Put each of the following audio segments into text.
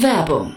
Werbung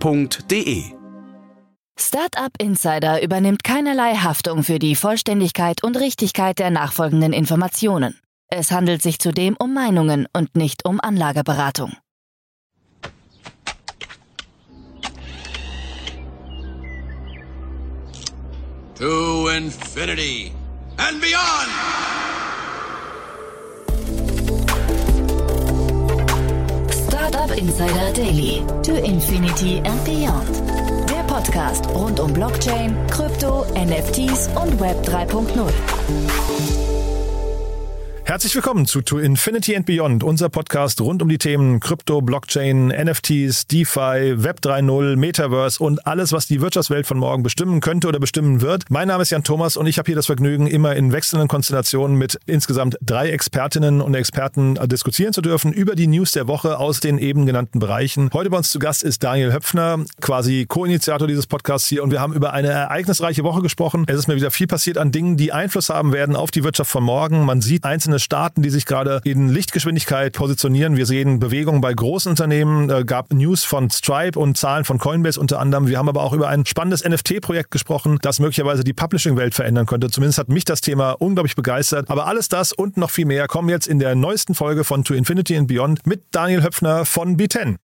f.de. Startup Insider übernimmt keinerlei Haftung für die Vollständigkeit und Richtigkeit der nachfolgenden Informationen. Es handelt sich zudem um Meinungen und nicht um Anlageberatung. To Infinity and beyond! Startup Insider Daily. To Infinity and Beyond. Der Podcast rund um Blockchain, Krypto, NFTs und Web 3.0. Herzlich willkommen zu To Infinity and Beyond, unser Podcast rund um die Themen Krypto, Blockchain, NFTs, DeFi, Web 3.0, Metaverse und alles, was die Wirtschaftswelt von morgen bestimmen könnte oder bestimmen wird. Mein Name ist Jan Thomas und ich habe hier das Vergnügen, immer in wechselnden Konstellationen mit insgesamt drei Expertinnen und Experten diskutieren zu dürfen über die News der Woche aus den eben genannten Bereichen. Heute bei uns zu Gast ist Daniel Höpfner, quasi Co-Initiator dieses Podcasts hier und wir haben über eine ereignisreiche Woche gesprochen. Es ist mir wieder viel passiert an Dingen, die Einfluss haben werden auf die Wirtschaft von morgen. Man sieht einzelne einzelne Staaten, die sich gerade in Lichtgeschwindigkeit positionieren. Wir sehen Bewegungen bei großen Unternehmen, äh, gab News von Stripe und Zahlen von Coinbase unter anderem. Wir haben aber auch über ein spannendes NFT-Projekt gesprochen, das möglicherweise die Publishing-Welt verändern könnte. Zumindest hat mich das Thema unglaublich begeistert. Aber alles das und noch viel mehr kommen jetzt in der neuesten Folge von To Infinity and Beyond mit Daniel Höpfner von B10.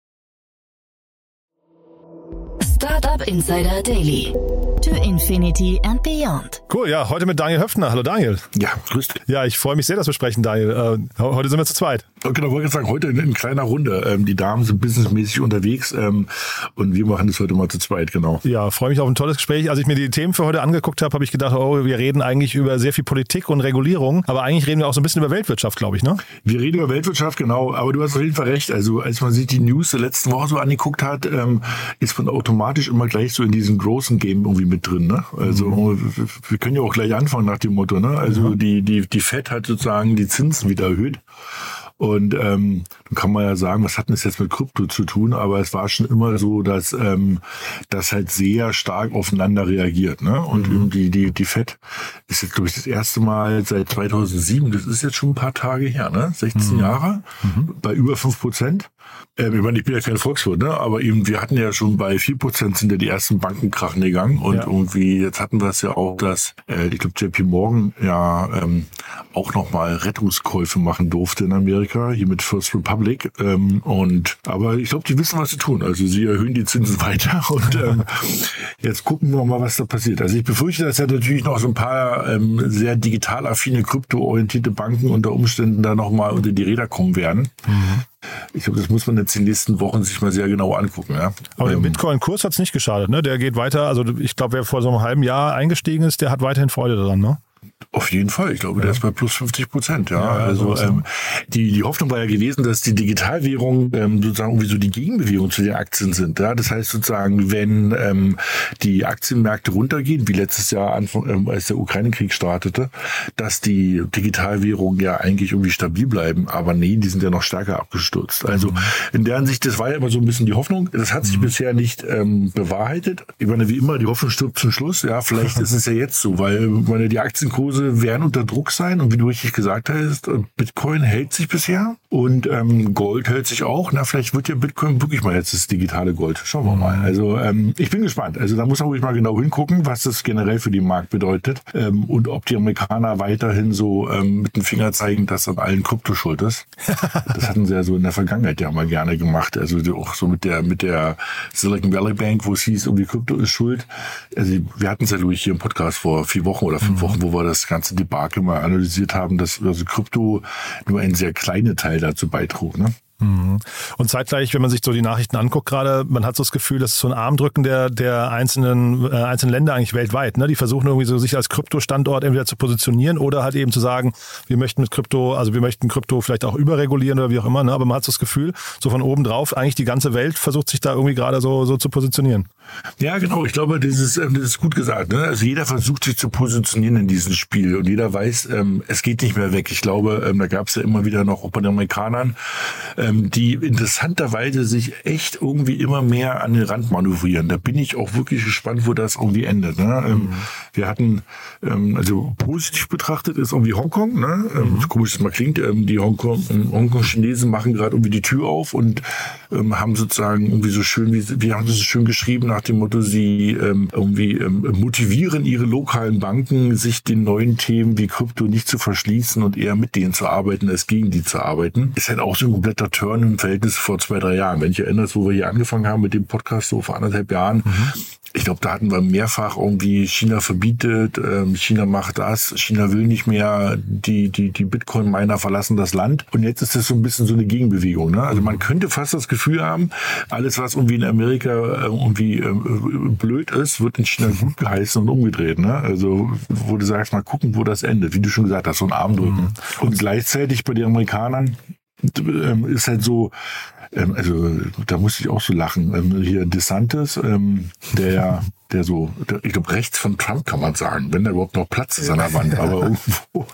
Startup Insider Daily. To Infinity and Beyond. Cool, ja, heute mit Daniel Höpfner. Hallo Daniel. Ja, grüß dich. Ja, ich freue mich sehr, dass wir sprechen, Daniel. Äh, heute sind wir zu zweit. Genau, wollte ich sagen, heute in, in kleiner Runde. Ähm, die Damen sind businessmäßig unterwegs ähm, und wir machen das heute mal zu zweit, genau. Ja, freue mich auf ein tolles Gespräch. Als ich mir die Themen für heute angeguckt habe, habe ich gedacht, oh, wir reden eigentlich über sehr viel Politik und Regulierung, aber eigentlich reden wir auch so ein bisschen über Weltwirtschaft, glaube ich, ne? Wir reden über Weltwirtschaft, genau, aber du hast auf jeden Fall recht. Also als man sich die News der letzten Woche so angeguckt hat, ähm, ist man automatisch immer gleich so in diesem großen Game irgendwie mit drin, ne? Also mhm. wir können ja auch gleich anfangen nach dem Motto, ne? Also ja. die, die, die FED hat sozusagen die Zinsen wieder erhöht. Und ähm, dann kann man ja sagen, was hat denn das jetzt mit Krypto zu tun? Aber es war schon immer so, dass ähm, das halt sehr stark aufeinander reagiert. Ne? Und mhm. die, die, die FED ist jetzt, glaube ich, das erste Mal seit 2007, das ist jetzt schon ein paar Tage her, ne? 16 mhm. Jahre, mhm. bei über fünf Prozent. Ähm, ich meine, ich bin ja kein Volkswirt, ne? aber eben, wir hatten ja schon bei vier Prozent sind ja die ersten Bankenkrachen gegangen. Und ja. irgendwie, jetzt hatten wir es ja auch, dass, äh, ich glaube, JP Morgan ja ähm, auch nochmal Rettungskäufe machen durfte in Amerika. Amerika, hier mit First Republic. Ähm, und aber ich glaube, die wissen, was sie tun. Also sie erhöhen die Zinsen weiter und ähm, jetzt gucken wir mal, was da passiert. Also ich befürchte, dass ja natürlich noch so ein paar ähm, sehr digital affine, kryptoorientierte Banken unter Umständen da nochmal unter die Räder kommen werden. Mhm. Ich glaube, das muss man jetzt die nächsten Wochen sich mal sehr genau angucken. Ja. Aber der ähm, Bitcoin-Kurs hat es nicht geschadet, ne? Der geht weiter. Also ich glaube, wer vor so einem halben Jahr eingestiegen ist, der hat weiterhin Freude daran, ne? Auf jeden Fall. Ich glaube, ja. der ist bei plus 50 Prozent. Ja, ja also ähm, die, die Hoffnung war ja gewesen, dass die Digitalwährungen ähm, sozusagen irgendwie so die Gegenbewegung zu den Aktien sind. Ja, das heißt sozusagen, wenn ähm, die Aktienmärkte runtergehen, wie letztes Jahr Anfang, ähm, als der Ukraine-Krieg startete, dass die Digitalwährungen ja eigentlich irgendwie stabil bleiben. Aber nee, die sind ja noch stärker abgestürzt. Also mhm. in der Hinsicht, das war ja immer so ein bisschen die Hoffnung. Das hat sich mhm. bisher nicht ähm, bewahrheitet. Ich meine, wie immer, die Hoffnung stirbt zum Schluss. Ja, vielleicht ist es ja jetzt so, weil meine die Aktienkurse Kurse werden unter Druck sein und wie du richtig gesagt hast, Bitcoin hält sich bisher und ähm, Gold hält sich auch. Na, vielleicht wird ja Bitcoin wirklich mal jetzt das digitale Gold. Schauen wir mal. Also ähm, ich bin gespannt. Also da muss man ruhig mal genau hingucken, was das generell für den Markt bedeutet ähm, und ob die Amerikaner weiterhin so ähm, mit dem Finger zeigen, dass an allen Krypto schuld ist. das hatten sie ja so in der Vergangenheit ja mal gerne gemacht. Also auch so mit der mit der Silicon Valley Bank, wo es hieß, um die Krypto ist schuld. Also wir hatten es ja durch hier im Podcast vor vier Wochen oder fünf mhm. Wochen, wo wir das ganze Debakel mal analysiert haben, dass also Krypto nur ein sehr kleiner Teil dazu beitrug. Ne? Mhm. Und zeitgleich, wenn man sich so die Nachrichten anguckt, gerade, man hat so das Gefühl, das ist so ein Armdrücken der, der einzelnen, äh, einzelnen Länder eigentlich weltweit. Ne? Die versuchen irgendwie so sich als Kryptostandort entweder zu positionieren oder halt eben zu sagen, wir möchten mit Krypto, also wir möchten Krypto vielleicht auch überregulieren oder wie auch immer. Ne? Aber man hat so das Gefühl, so von oben drauf, eigentlich die ganze Welt versucht sich da irgendwie gerade so, so zu positionieren. Ja, genau. Ich glaube, das ist, ähm, das ist gut gesagt. Ne? Also jeder versucht sich zu positionieren in diesem Spiel und jeder weiß, ähm, es geht nicht mehr weg. Ich glaube, ähm, da gab es ja immer wieder noch auch bei den Amerikanern, ähm, die interessanterweise sich echt irgendwie immer mehr an den Rand manövrieren. Da bin ich auch wirklich gespannt, wo das irgendwie endet. Ne? Ähm, mhm. Wir hatten, ähm, also positiv betrachtet ist irgendwie Hongkong, ne? Ähm, mhm. komisch das mal klingt, ähm, die Hongkong, ähm, Hongkong-Chinesen machen gerade irgendwie die Tür auf und ähm, haben sozusagen irgendwie so schön, wie, wie haben sie so schön geschrieben, nach dem Motto, sie ähm, irgendwie ähm, motivieren ihre lokalen Banken, sich den neuen Themen wie Krypto nicht zu verschließen und eher mit denen zu arbeiten, als gegen die zu arbeiten. Ist halt auch so ein kompletter Turn im Verhältnis vor zwei, drei Jahren. Wenn ich erinnere, wo wir hier angefangen haben mit dem Podcast so vor anderthalb Jahren, mhm ich glaube, da hatten wir mehrfach irgendwie China verbietet, ähm, China macht das, China will nicht mehr, die, die, die Bitcoin-Miner verlassen das Land. Und jetzt ist das so ein bisschen so eine Gegenbewegung. Ne? Also man könnte fast das Gefühl haben, alles, was irgendwie in Amerika äh, irgendwie äh, blöd ist, wird in China gut geheißen und umgedreht. Ne? Also, wo du sagst, mal gucken, wo das endet. Wie du schon gesagt hast, so ein Armdrücken. Mhm. Und gleichzeitig bei den Amerikanern ist halt so, ähm, also da musste ich auch so lachen. Ähm, hier DeSantis, ähm, der der so, der, ich glaube, rechts von Trump kann man sagen, wenn da überhaupt noch Platz ist an der Wand, aber irgendwo,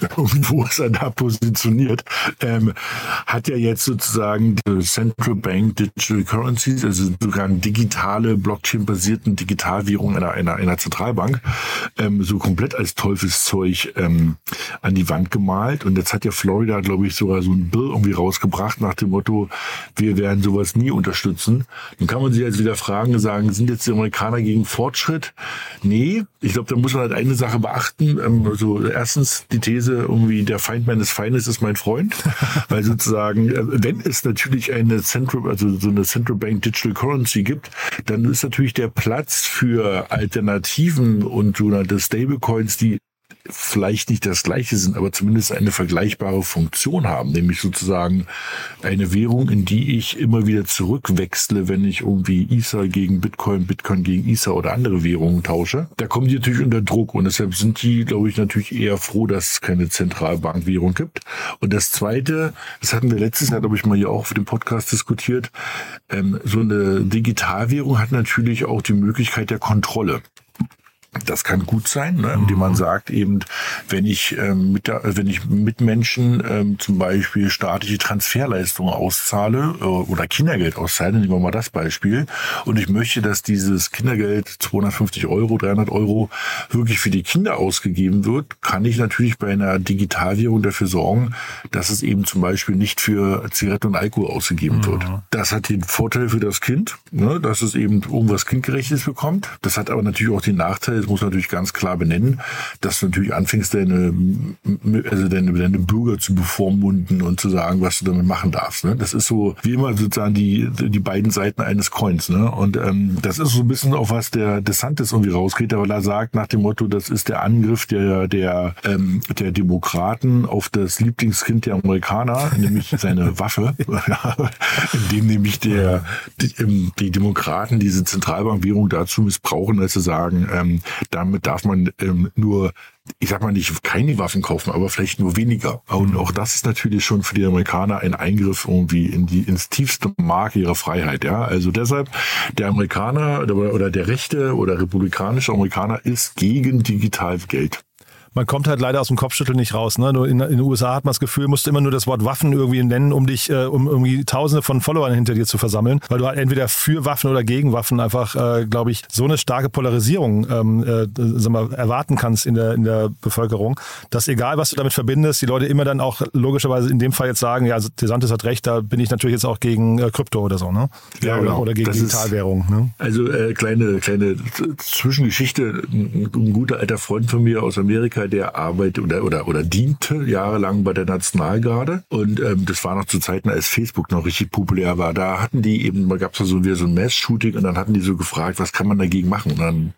irgendwo ist er da positioniert, ähm, hat ja jetzt sozusagen die Central Bank Digital Currencies, also sogar digitale, Blockchain-basierten Digitalwährung einer, einer, einer Zentralbank, ähm, so komplett als Teufelszeug ähm, an die Wand gemalt. Und jetzt hat ja Florida, glaube ich, sogar so ein Bill irgendwie rausgebracht nach dem Motto, wir werden sowas nie unterstützen. Dann kann man sich jetzt wieder fragen, sagen, sind jetzt die Amerikaner Amerikaner gegen Fortschritt? Nee, ich glaube, da muss man halt eine Sache beachten. Ähm, also erstens die These irgendwie, der Feind meines Feindes ist mein Freund. Weil sozusagen, äh, wenn es natürlich eine Central, also so eine Central Bank Digital Currency gibt, dann ist natürlich der Platz für Alternativen und sogenannte Stablecoins, die vielleicht nicht das gleiche sind, aber zumindest eine vergleichbare Funktion haben, nämlich sozusagen eine Währung, in die ich immer wieder zurückwechsle, wenn ich irgendwie Ether gegen Bitcoin, Bitcoin gegen Ether oder andere Währungen tausche. Da kommen die natürlich unter Druck und deshalb sind die, glaube ich, natürlich eher froh, dass es keine Zentralbankwährung gibt. Und das Zweite, das hatten wir letztes Jahr, glaube ich, mal hier auch für den Podcast diskutiert, ähm, so eine Digitalwährung hat natürlich auch die Möglichkeit der Kontrolle. Das kann gut sein, ne? indem man mhm. sagt eben, wenn ich ähm, mit der, wenn ich mit Menschen ähm, zum Beispiel staatliche Transferleistungen auszahle äh, oder Kindergeld auszahle, nehmen wir mal das Beispiel, und ich möchte, dass dieses Kindergeld 250 Euro, 300 Euro wirklich für die Kinder ausgegeben wird, kann ich natürlich bei einer Digitalwährung dafür sorgen, dass es eben zum Beispiel nicht für Zigaretten und Alkohol ausgegeben mhm. wird. Das hat den Vorteil für das Kind, ne? dass es eben irgendwas kindgerechtes bekommt. Das hat aber natürlich auch den Nachteil, das muss man natürlich ganz klar benennen, dass du natürlich anfängst, deine, also deine, deine Bürger zu bevormunden und zu sagen, was du damit machen darfst. Ne? Das ist so wie immer sozusagen die, die beiden Seiten eines Coins. Ne? Und ähm, das ist so ein bisschen auf was der DeSantis irgendwie rausgeht, weil er sagt nach dem Motto, das ist der Angriff der, der, ähm, der Demokraten auf das Lieblingskind der Amerikaner, nämlich seine Waffe, in dem nämlich der, die, ähm, die Demokraten diese Zentralbankwährung dazu missbrauchen, als sie sagen, ähm, damit darf man ähm, nur ich sag mal nicht keine Waffen kaufen, aber vielleicht nur weniger. Und auch das ist natürlich schon für die Amerikaner ein Eingriff irgendwie in die ins tiefste Mark ihrer Freiheit. Ja, also deshalb der Amerikaner oder, oder der rechte oder republikanische Amerikaner ist gegen Digitalgeld man kommt halt leider aus dem Kopfschütteln nicht raus. Ne? In, in, den USA hat man das Gefühl, musst du immer nur das Wort Waffen irgendwie nennen, um dich, äh, um irgendwie Tausende von Followern hinter dir zu versammeln, weil du halt entweder für Waffen oder gegen Waffen einfach, äh, glaube ich, so eine starke Polarisierung ähm, äh, sag mal, erwarten kannst in der, in der Bevölkerung, dass egal, was du damit verbindest, die Leute immer dann auch logischerweise in dem Fall jetzt sagen, ja, also DeSantis hat recht, da bin ich natürlich jetzt auch gegen äh, Krypto oder so, ne? Ja, oder, genau. oder gegen das Digitalwährung. Ne? Also äh, kleine, kleine Zwischengeschichte. Ein, ein guter alter Freund von mir aus Amerika, Bruder, der arbeitet oder, oder, oder diente jahrelang bei der Nationalgarde. Und ähm, das war noch zu Zeiten, als Facebook noch richtig populär war. Da hatten die eben, da gab es so wieder so ein Mass-Shooting und dann hatten die so gefragt, was kann man dagegen machen? Und dann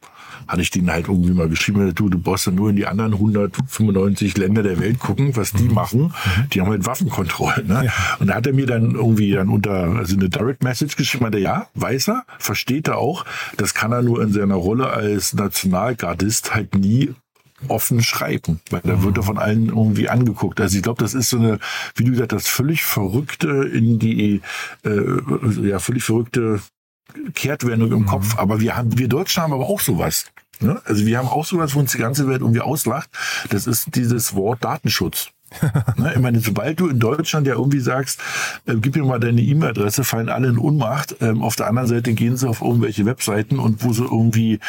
hatte ich denen halt irgendwie mal geschrieben, du, du brauchst ja nur in die anderen 195 Länder der Welt gucken, was die mhm. machen. Die haben halt Waffenkontrollen. Ne? Ja. Und da hat er mir dann irgendwie dann unter, also eine Direct Message geschrieben, meinte, ja, weiß er, versteht er auch. Das kann er nur in seiner Rolle als Nationalgardist halt nie offen schreiben, weil da wird er von allen irgendwie angeguckt. Also ich glaube, das ist so eine, wie du gesagt hast, völlig verrückte in die, äh, ja, völlig verrückte Kehrtwendung im mhm. Kopf. Aber wir haben, wir Deutschen haben aber auch sowas. Ne? Also wir haben auch sowas, wo uns die ganze Welt irgendwie auslacht. Das ist dieses Wort Datenschutz. ich meine, sobald du in Deutschland ja irgendwie sagst, äh, gib mir mal deine E-Mail-Adresse, fallen alle in Unmacht. Ähm, auf der anderen Seite gehen sie auf irgendwelche Webseiten und wo sie irgendwie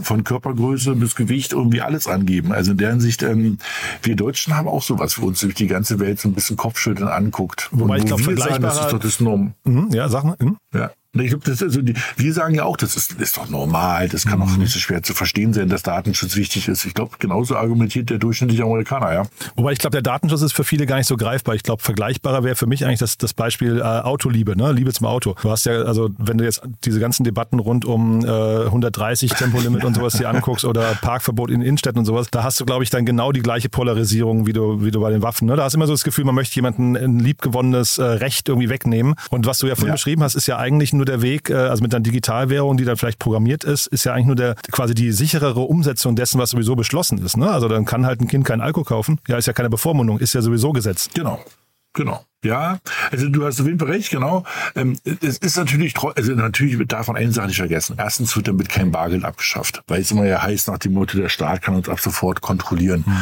von Körpergröße bis Gewicht irgendwie alles angeben. Also in deren Sicht, ähm, wir Deutschen haben auch sowas, wo uns durch die ganze Welt so ein bisschen Kopfschütteln anguckt. Wobei und ich glaube, vergleichbar. Das ist doch das Norm. Mhm, ja, sag mal. Mhm. Ja. Ich glaube, das also die, wir sagen ja auch, das ist, ist doch normal, das kann auch mhm. nicht so schwer zu verstehen sein, dass Datenschutz wichtig ist. Ich glaube, genauso argumentiert der durchschnittliche Amerikaner, ja. Wobei ich glaube, der Datenschutz ist für viele gar nicht so greifbar. Ich glaube, vergleichbarer wäre für mich eigentlich das, das Beispiel äh, Autoliebe, ne? Liebe zum Auto. Du hast ja, also wenn du jetzt diese ganzen Debatten rund um äh, 130 Tempolimit und sowas dir anguckst oder Parkverbot in Innenstädten und sowas, da hast du, glaube ich, dann genau die gleiche Polarisierung, wie du, wie du bei den Waffen. Ne? Da hast du immer so das Gefühl, man möchte jemanden ein liebgewonnenes äh, Recht irgendwie wegnehmen. Und was du ja vorhin ja. beschrieben hast, ist ja eigentlich nur der Weg, äh, also mit einer Digitalwährung, die dann vielleicht programmiert ist, ist ja eigentlich nur der quasi die sicherere Umsetzung dessen, was sowieso beschlossen ist. Ne? Also dann kann halt ein Kind keinen Alkohol kaufen. Ja, ist ja keine Bevormundung, ist ja sowieso Gesetz. Genau. Genau. Ja, also du hast auf jeden Fall recht, genau. Ähm, es ist natürlich, also natürlich darf man eine Sache nicht vergessen. Erstens wird damit kein Bargeld abgeschafft, weil es immer ja heißt nach dem Motto, der Staat kann uns ab sofort kontrollieren. Mhm.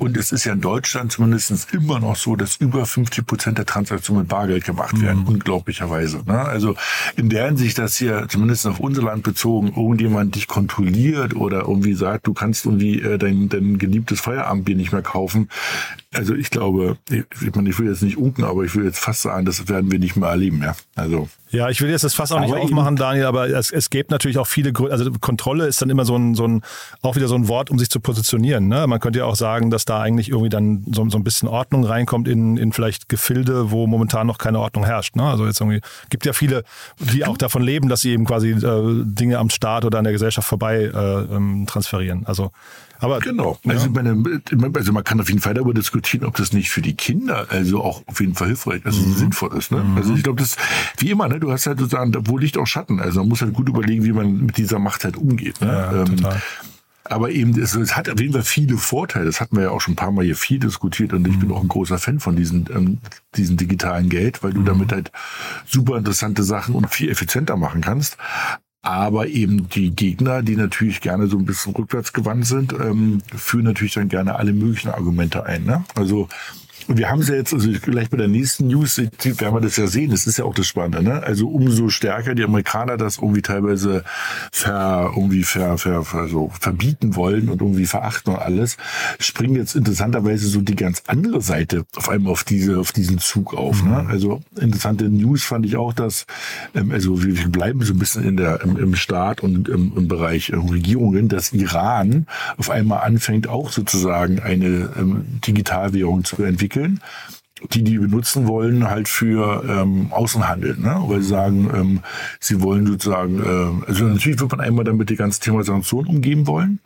Und es ist ja in Deutschland zumindest immer noch so, dass über 50 Prozent der Transaktionen mit Bargeld gemacht werden, mhm. unglaublicherweise. Ne? Also in der Hinsicht, dass hier zumindest auf unser Land bezogen irgendjemand dich kontrolliert oder irgendwie sagt, du kannst irgendwie äh, dein, dein geliebtes Feierabendbier nicht mehr kaufen. Also ich glaube, ich, ich, meine, ich will jetzt nicht unken, aber ich will jetzt fast sagen, das werden wir nicht mehr erleben. Ja, also ja, ich will jetzt das fast auch nicht aufmachen, Daniel, aber es, es gibt natürlich auch viele Gründe. Also Kontrolle ist dann immer so ein, so ein, auch wieder so ein Wort, um sich zu positionieren. Ne? Man könnte ja auch sagen, dass da eigentlich irgendwie dann so, so ein bisschen Ordnung reinkommt in, in vielleicht Gefilde, wo momentan noch keine Ordnung herrscht. Ne? Also jetzt irgendwie gibt ja viele, die auch davon leben, dass sie eben quasi äh, Dinge am Staat oder an der Gesellschaft vorbei äh, ähm, transferieren. Also aber genau. Also, ja. meine, also man kann auf jeden Fall darüber diskutieren, ob das nicht für die Kinder also auch auf jeden Fall hilfreich, also mhm. sinnvoll ist. Ne? Mhm. Also ich glaube, das wie immer, ne? Du hast halt sozusagen, wo Licht auch Schatten. Also man muss halt gut überlegen, wie man mit dieser Macht halt umgeht. Ne? Ja, ähm. Aber eben, es, es, hat auf jeden Fall viele Vorteile. Das hatten wir ja auch schon ein paar Mal hier viel diskutiert und ich mhm. bin auch ein großer Fan von diesen, ähm, diesen digitalen Geld, weil du mhm. damit halt super interessante Sachen und viel effizienter machen kannst. Aber eben die Gegner, die natürlich gerne so ein bisschen rückwärts gewandt sind, ähm, führen natürlich dann gerne alle möglichen Argumente ein. Ne? Also und wir haben es ja jetzt, also gleich bei der nächsten News werden wir das ja sehen. Das ist ja auch das Spannende. Ne? Also umso stärker die Amerikaner das irgendwie teilweise ver, irgendwie ver, ver, ver, so verbieten wollen und irgendwie verachten und alles, springen jetzt interessanterweise so die ganz andere Seite auf einmal auf diese, auf diesen Zug auf. Ne? Mhm. Ne? Also interessante News fand ich auch, dass, ähm, also wir, wir bleiben so ein bisschen in der, im, im Staat und im, im Bereich äh, Regierungen, dass Iran auf einmal anfängt, auch sozusagen eine ähm, Digitalwährung zu entwickeln entwickeln die die benutzen wollen halt für ähm, Außenhandel, ne? weil sie sagen, ähm, sie wollen sozusagen, äh, also natürlich wird man einmal damit die ganze Thema Sanktionen umgeben wollen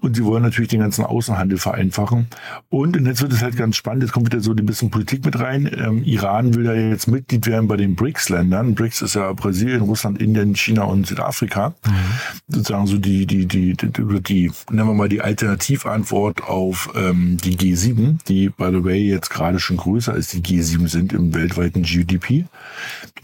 und sie wollen natürlich den ganzen Außenhandel vereinfachen. Und, und jetzt wird es halt ganz spannend, jetzt kommt wieder so ein bisschen Politik mit rein, ähm, Iran will ja jetzt Mitglied werden bei den BRICS-Ländern, BRICS ist ja Brasilien, Russland, Indien, China und Südafrika, mhm. sozusagen so die, die, die, die, die, die, nennen wir mal die Alternativantwort auf ähm, die G7, die by the way jetzt gerade schon größer ist als die G7 sind im weltweiten GDP.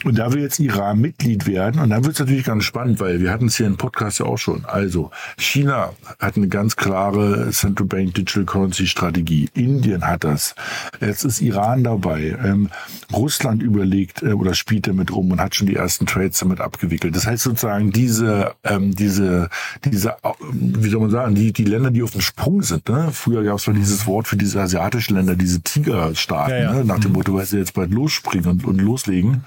Und da will jetzt Iran Mitglied werden. Und dann wird es natürlich ganz spannend, weil wir hatten es hier im Podcast ja auch schon. Also China hat eine ganz klare Central Bank Digital Currency Strategie. Indien hat das. Jetzt ist Iran dabei. Ähm, Russland überlegt äh, oder spielt damit rum und hat schon die ersten Trades damit abgewickelt. Das heißt sozusagen diese, ähm, diese, diese, äh, wie soll man sagen, die, die Länder, die auf dem Sprung sind. Ne? Früher gab es mal dieses Wort für diese asiatischen Länder, diese Tigerstaaten. Ja, ja. Ne? Nach dem Motto, weil sie jetzt bald losspringen und, und loslegen.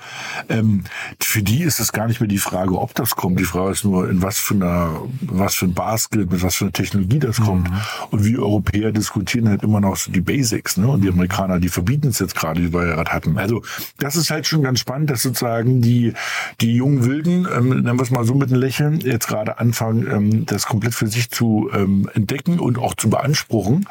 Ähm, für die ist es gar nicht mehr die Frage, ob das kommt. Die Frage ist nur, in was für einer, was für ein Basket, mit was für einer Technologie das kommt. Und wir Europäer diskutieren halt immer noch so die Basics, ne? Und die Amerikaner, die verbieten es jetzt gerade, wie wir ja gerade hatten. Also das ist halt schon ganz spannend, dass sozusagen die, die jungen Wilden, ähm, nennen wir es mal so mit einem Lächeln, jetzt gerade anfangen, ähm, das komplett für sich zu ähm, entdecken und auch zu beanspruchen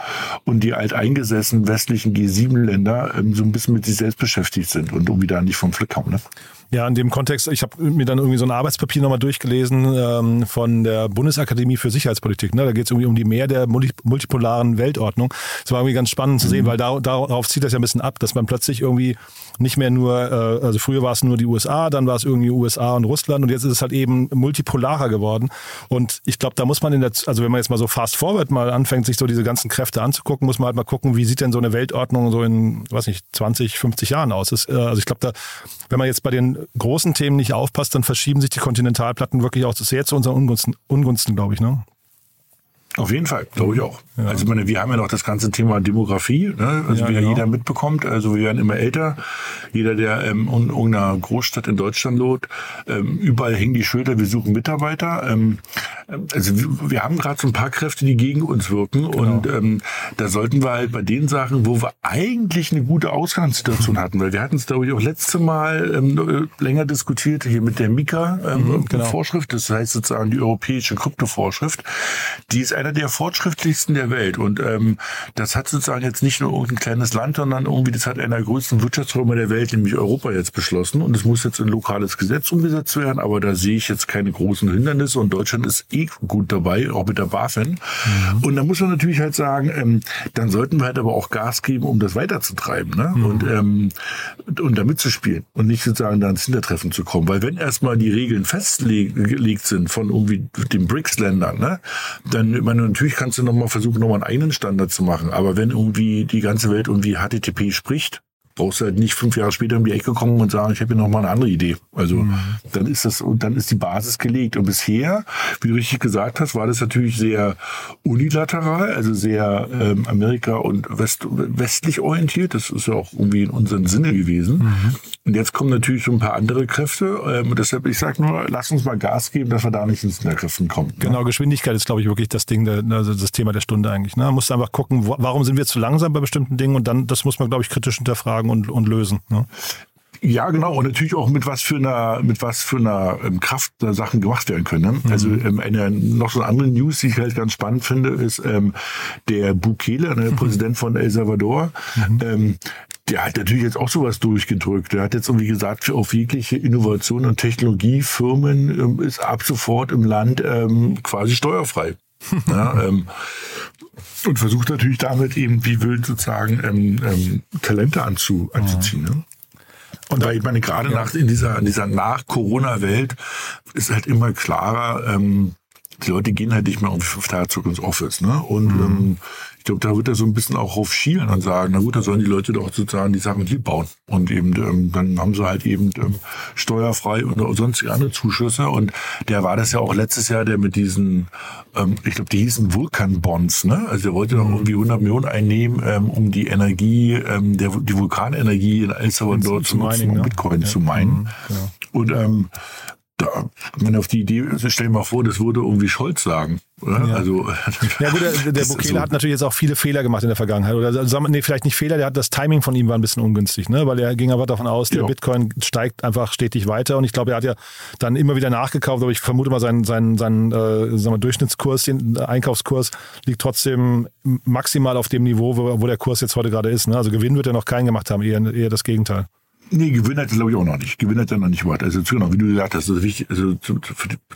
und die alteingesessenen westlichen G7-Länder ähm, so ein bisschen mit sich selbst beschäftigt sind und irgendwie da nicht vom Fleck kommen. Ne? Ja, in dem Kontext, ich habe mir dann irgendwie so ein Arbeitspapier nochmal durchgelesen ähm, von der Bundesakademie für Sicherheitspolitik. Ne? Da geht es irgendwie um die Mehr der multipolaren Weltordnung. Das war irgendwie ganz spannend zu sehen, mhm. weil da, darauf zieht das ja ein bisschen ab, dass man plötzlich irgendwie nicht mehr nur, äh, also früher war es nur die USA, dann war es irgendwie USA und Russland und jetzt ist es halt eben multipolarer geworden. Und ich glaube, da muss man in der, also wenn man jetzt mal so fast forward mal anfängt, sich so diese ganzen Kräfte anzugucken, muss man halt mal gucken, wie sieht denn so eine Weltordnung so in, weiß nicht, 20, 50 Jahren aus. Das, äh, also ich glaube, da, wenn man jetzt bei den großen Themen nicht aufpasst, dann verschieben sich die Kontinentalplatten wirklich auch sehr zu unseren Ungunsten, Ungunsten glaube ich. Ne? Auf jeden Fall, glaube ich auch. Ja. Also meine, wir haben ja noch das ganze Thema Demografie, ne? also ja, wie ja genau. jeder mitbekommt. Also wir werden immer älter. Jeder, der ähm, in irgendeiner Großstadt in Deutschland loht, ähm, überall hängen die Schilder, wir suchen Mitarbeiter. Ähm, also wir, wir haben gerade so ein paar Kräfte, die gegen uns wirken. Genau. Und ähm, da sollten wir halt bei den Sachen, wo wir eigentlich eine gute Ausgangssituation hatten, weil wir hatten es, glaube ich, auch letzte Mal ähm, länger diskutiert, hier mit der Mika-Vorschrift, ähm, mhm, genau. das heißt sozusagen die europäische Kryptovorschrift, die ist einer der fortschrittlichsten der Welt. Und ähm, das hat sozusagen jetzt nicht nur irgendein kleines Land, sondern irgendwie, das hat einer der größten Wirtschaftsräume der Welt, nämlich Europa, jetzt beschlossen. Und es muss jetzt in lokales Gesetz umgesetzt werden, aber da sehe ich jetzt keine großen Hindernisse. Und Deutschland ist eh gut dabei, auch mit der BaFin. Mhm. Und da muss man natürlich halt sagen, ähm, dann sollten wir halt aber auch Gas geben, um das weiterzutreiben ne? Mhm. und, ähm, und damit zu spielen und nicht sozusagen da ins Hintertreffen zu kommen. Weil wenn erstmal die Regeln festgelegt sind von irgendwie den BRICS-Ländern, ne, dann meine, natürlich kannst du nochmal versuchen, nochmal einen eigenen Standard zu machen. Aber wenn irgendwie die ganze Welt irgendwie HTTP spricht, brauchst du halt nicht fünf Jahre später um die Ecke kommen und sagen, ich habe hier noch mal eine andere Idee. Also mhm. dann ist das und dann ist die Basis gelegt. Und bisher, wie du richtig gesagt hast, war das natürlich sehr unilateral, also sehr ähm, Amerika und West, westlich orientiert. Das ist ja auch irgendwie in unserem Sinne gewesen. Mhm. Und jetzt kommen natürlich so ein paar andere Kräfte. Ähm, deshalb, ich sage nur, lass uns mal Gas geben, dass wir da nicht ins Hintergriffen kommen. Ne? Genau, Geschwindigkeit ist, glaube ich, wirklich das Ding, der, also das Thema der Stunde eigentlich. Ne? Man muss einfach gucken, warum sind wir zu langsam bei bestimmten Dingen und dann, das muss man, glaube ich, kritisch hinterfragen anpacken und, und lösen. Ne? Ja, genau. Und natürlich auch mit was für einer, mit was für einer ähm, Kraft da Sachen gemacht werden können. Ne? Mhm. Also ähm, eine, noch so eine andere News, die ich halt ganz spannend finde, ist ähm, der Bukele, der mhm. Präsident von El Salvador. Mhm. Ähm, der hat natürlich jetzt auch sowas durchgedrückt. Der hat jetzt irgendwie gesagt, für auf jegliche Innovation und Technologiefirmen ähm, ist ab sofort im Land ähm, quasi steuerfrei. ja, ähm, und versucht natürlich damit eben wie wild sozusagen ähm, ähm, Talente anzu, anzuziehen. Ne? Und da ich meine, gerade nach in dieser, in dieser Nach-Corona-Welt ist halt immer klarer, ähm, die Leute gehen halt nicht mehr um fünf Tage zurück ins Office. Ne? Und mhm. ähm, ich glaube, da wird er so ein bisschen auch auf schielen und sagen, na gut, da sollen die Leute doch sozusagen die Sachen lieb bauen. Und eben, ähm, dann haben sie halt eben ähm, steuerfrei und sonstige andere Zuschüsse. Und der war das ja auch letztes Jahr, der mit diesen, ähm, ich glaube, die hießen Vulkanbonds, ne? Also der wollte doch mhm. irgendwie 100 Millionen einnehmen, ähm, um die Energie, ähm, der, die Vulkanenergie in El Salvador zu nutzen, um ne? Bitcoin ja. zu meinen. Mhm, genau. Und ähm, da, man auf die Idee, stell dir mal vor, das würde irgendwie Scholz sagen. Oder? Ja. Also, ja gut, der, der Bukele so. hat natürlich jetzt auch viele Fehler gemacht in der Vergangenheit. Oder also, nee, vielleicht nicht Fehler, der hat das Timing von ihm war ein bisschen ungünstig, ne? Weil er ging aber davon aus, der ja. Bitcoin steigt einfach stetig weiter. Und ich glaube, er hat ja dann immer wieder nachgekauft, aber ich vermute mal, sein, sein, sein äh, sagen wir, Durchschnittskurs, den Einkaufskurs liegt trotzdem maximal auf dem Niveau, wo, wo der Kurs jetzt heute gerade ist. Ne? Also Gewinn wird er noch keinen gemacht haben, eher, eher das Gegenteil. Nee, Gewinn hat er glaube ich auch noch nicht. Gewinn hat er noch nicht gemacht. Also genau, wie du gesagt hast, also wichtig, also zum,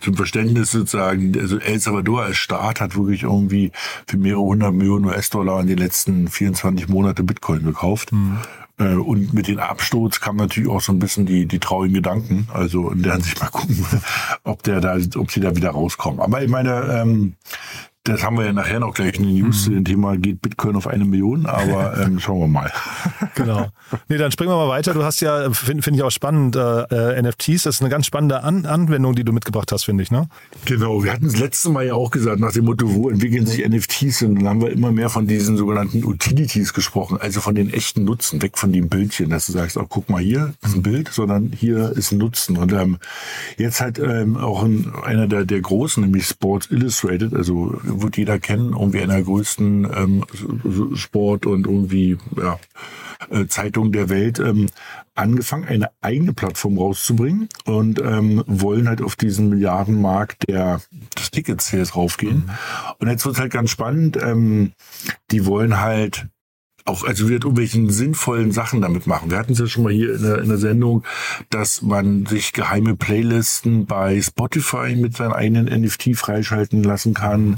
zum Verständnis sozusagen, also El Salvador als Staat hat wirklich irgendwie für mehrere hundert Millionen US-Dollar in den letzten 24 Monate Bitcoin gekauft. Mhm. Und mit dem Absturz kam natürlich auch so ein bisschen die, die traurigen Gedanken. Also in der sich mal gucken, ob der da, ob sie da wieder rauskommen. Aber ich meine, ähm, das haben wir ja nachher noch gleich in den News. Mhm. Zu dem Thema geht Bitcoin auf eine Million, aber ähm, schauen wir mal. genau. Nee, dann springen wir mal weiter. Du hast ja, finde find ich auch spannend, äh, äh NFTs. Das ist eine ganz spannende An Anwendung, die du mitgebracht hast, finde ich, ne? Genau. Wir hatten das letzte Mal ja auch gesagt, nach dem Motto, wo entwickeln sich NFTs? Und dann haben wir immer mehr von diesen sogenannten Utilities gesprochen, also von den echten Nutzen, weg von dem Bildchen, dass du sagst, oh, guck mal hier, ist ein Bild, sondern hier ist ein Nutzen. Und ähm, jetzt hat ähm, auch ein, einer der, der großen, nämlich Sports Illustrated, also wird jeder kennen, irgendwie einer der größten ähm, Sport- und irgendwie ja, äh, Zeitungen der Welt, ähm, angefangen, eine eigene Plattform rauszubringen und ähm, wollen halt auf diesen Milliardenmarkt der des Tickets hier raufgehen. Mhm. Und jetzt wird halt ganz spannend. Ähm, die wollen halt auch, also wird irgendwelchen sinnvollen Sachen damit machen. Wir hatten es ja schon mal hier in der, in der Sendung, dass man sich geheime Playlisten bei Spotify mit seinen eigenen NFT freischalten lassen kann.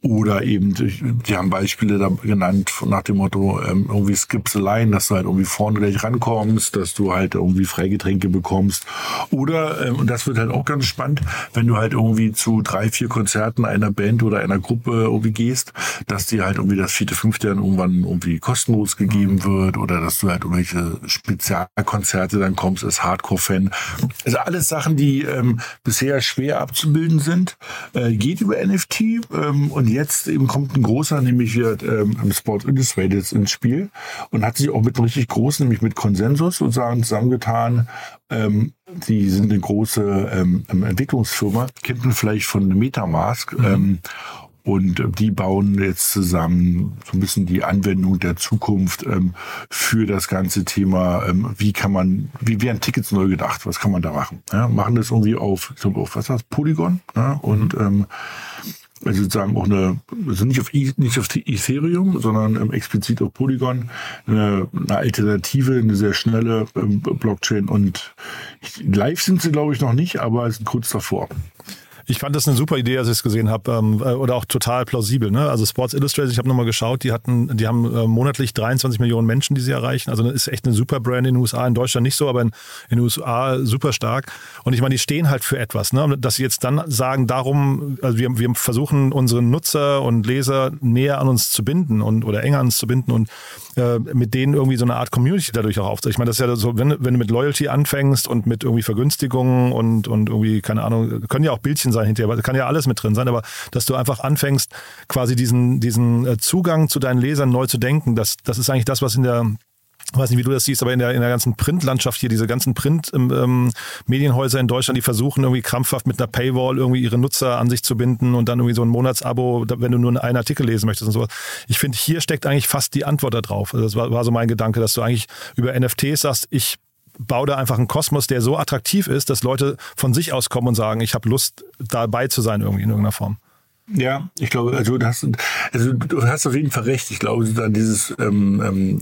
Oder eben, die haben Beispiele da genannt nach dem Motto, ähm, irgendwie skips a line, dass du halt irgendwie vorne gleich rankommst, dass du halt irgendwie Freigetränke bekommst. Oder, ähm, und das wird halt auch ganz spannend, wenn du halt irgendwie zu drei, vier Konzerten einer Band oder einer Gruppe irgendwie gehst, dass die halt irgendwie das vierte, fünfte dann irgendwann irgendwie kosten kostenlos gegeben wird oder dass du halt irgendwelche Spezialkonzerte dann kommst als Hardcore-Fan. Also alles Sachen, die ähm, bisher schwer abzubilden sind, äh, geht über NFT ähm, und jetzt eben kommt ein großer, nämlich wird ähm, Sport Illustrated ins Spiel und hat sich auch mit richtig großen, nämlich mit Konsensus sozusagen zusammengetan. Ähm, die sind eine große ähm, Entwicklungsfirma, kennt man vielleicht von Metamask. Mhm. Ähm, und die bauen jetzt zusammen so ein bisschen die Anwendung der Zukunft ähm, für das ganze Thema, ähm, wie kann man, wie werden Tickets neu gedacht, was kann man da machen? Ja, machen das irgendwie auf, so auf was das, Polygon ja, und ähm, also sozusagen auch eine, also nicht auf, nicht auf Ethereum, sondern ähm, explizit auf Polygon, eine, eine Alternative, eine sehr schnelle ähm, Blockchain. Und live sind sie glaube ich noch nicht, aber sind kurz davor. Ich fand das eine super Idee, als ich es gesehen habe, ähm, äh, oder auch total plausibel. Ne? Also Sports Illustrated, ich habe nochmal geschaut, die hatten, die haben äh, monatlich 23 Millionen Menschen, die sie erreichen. Also das ist echt eine super Brand in den USA, in Deutschland nicht so, aber in, in den USA super stark. Und ich meine, die stehen halt für etwas. Ne? Dass sie jetzt dann sagen, darum, also wir, wir versuchen unseren Nutzer und Leser näher an uns zu binden und oder enger an uns zu binden und äh, mit denen irgendwie so eine Art Community dadurch auch aufzubauen. Ich meine, das ist ja so, wenn, wenn du mit Loyalty anfängst und mit irgendwie Vergünstigungen und, und irgendwie, keine Ahnung, können ja auch Bildchen sein hinterher, kann ja alles mit drin sein, aber dass du einfach anfängst, quasi diesen, diesen äh, Zugang zu deinen Lesern neu zu denken, das, das ist eigentlich das, was in der ich weiß nicht, wie du das siehst, aber in der, in der ganzen Printlandschaft hier, diese ganzen Print-Medienhäuser ähm, in Deutschland, die versuchen irgendwie krampfhaft mit einer Paywall irgendwie ihre Nutzer an sich zu binden und dann irgendwie so ein Monatsabo, wenn du nur einen Artikel lesen möchtest und sowas. Ich finde, hier steckt eigentlich fast die Antwort darauf. Also das war, war so mein Gedanke, dass du eigentlich über NFTs sagst, ich baue da einfach einen Kosmos, der so attraktiv ist, dass Leute von sich aus kommen und sagen, ich habe Lust, dabei zu sein irgendwie in irgendeiner Form. Ja, ich glaube, also du hast, also du hast auf jeden Fall recht. Ich glaube, dann dieses, ähm, ähm,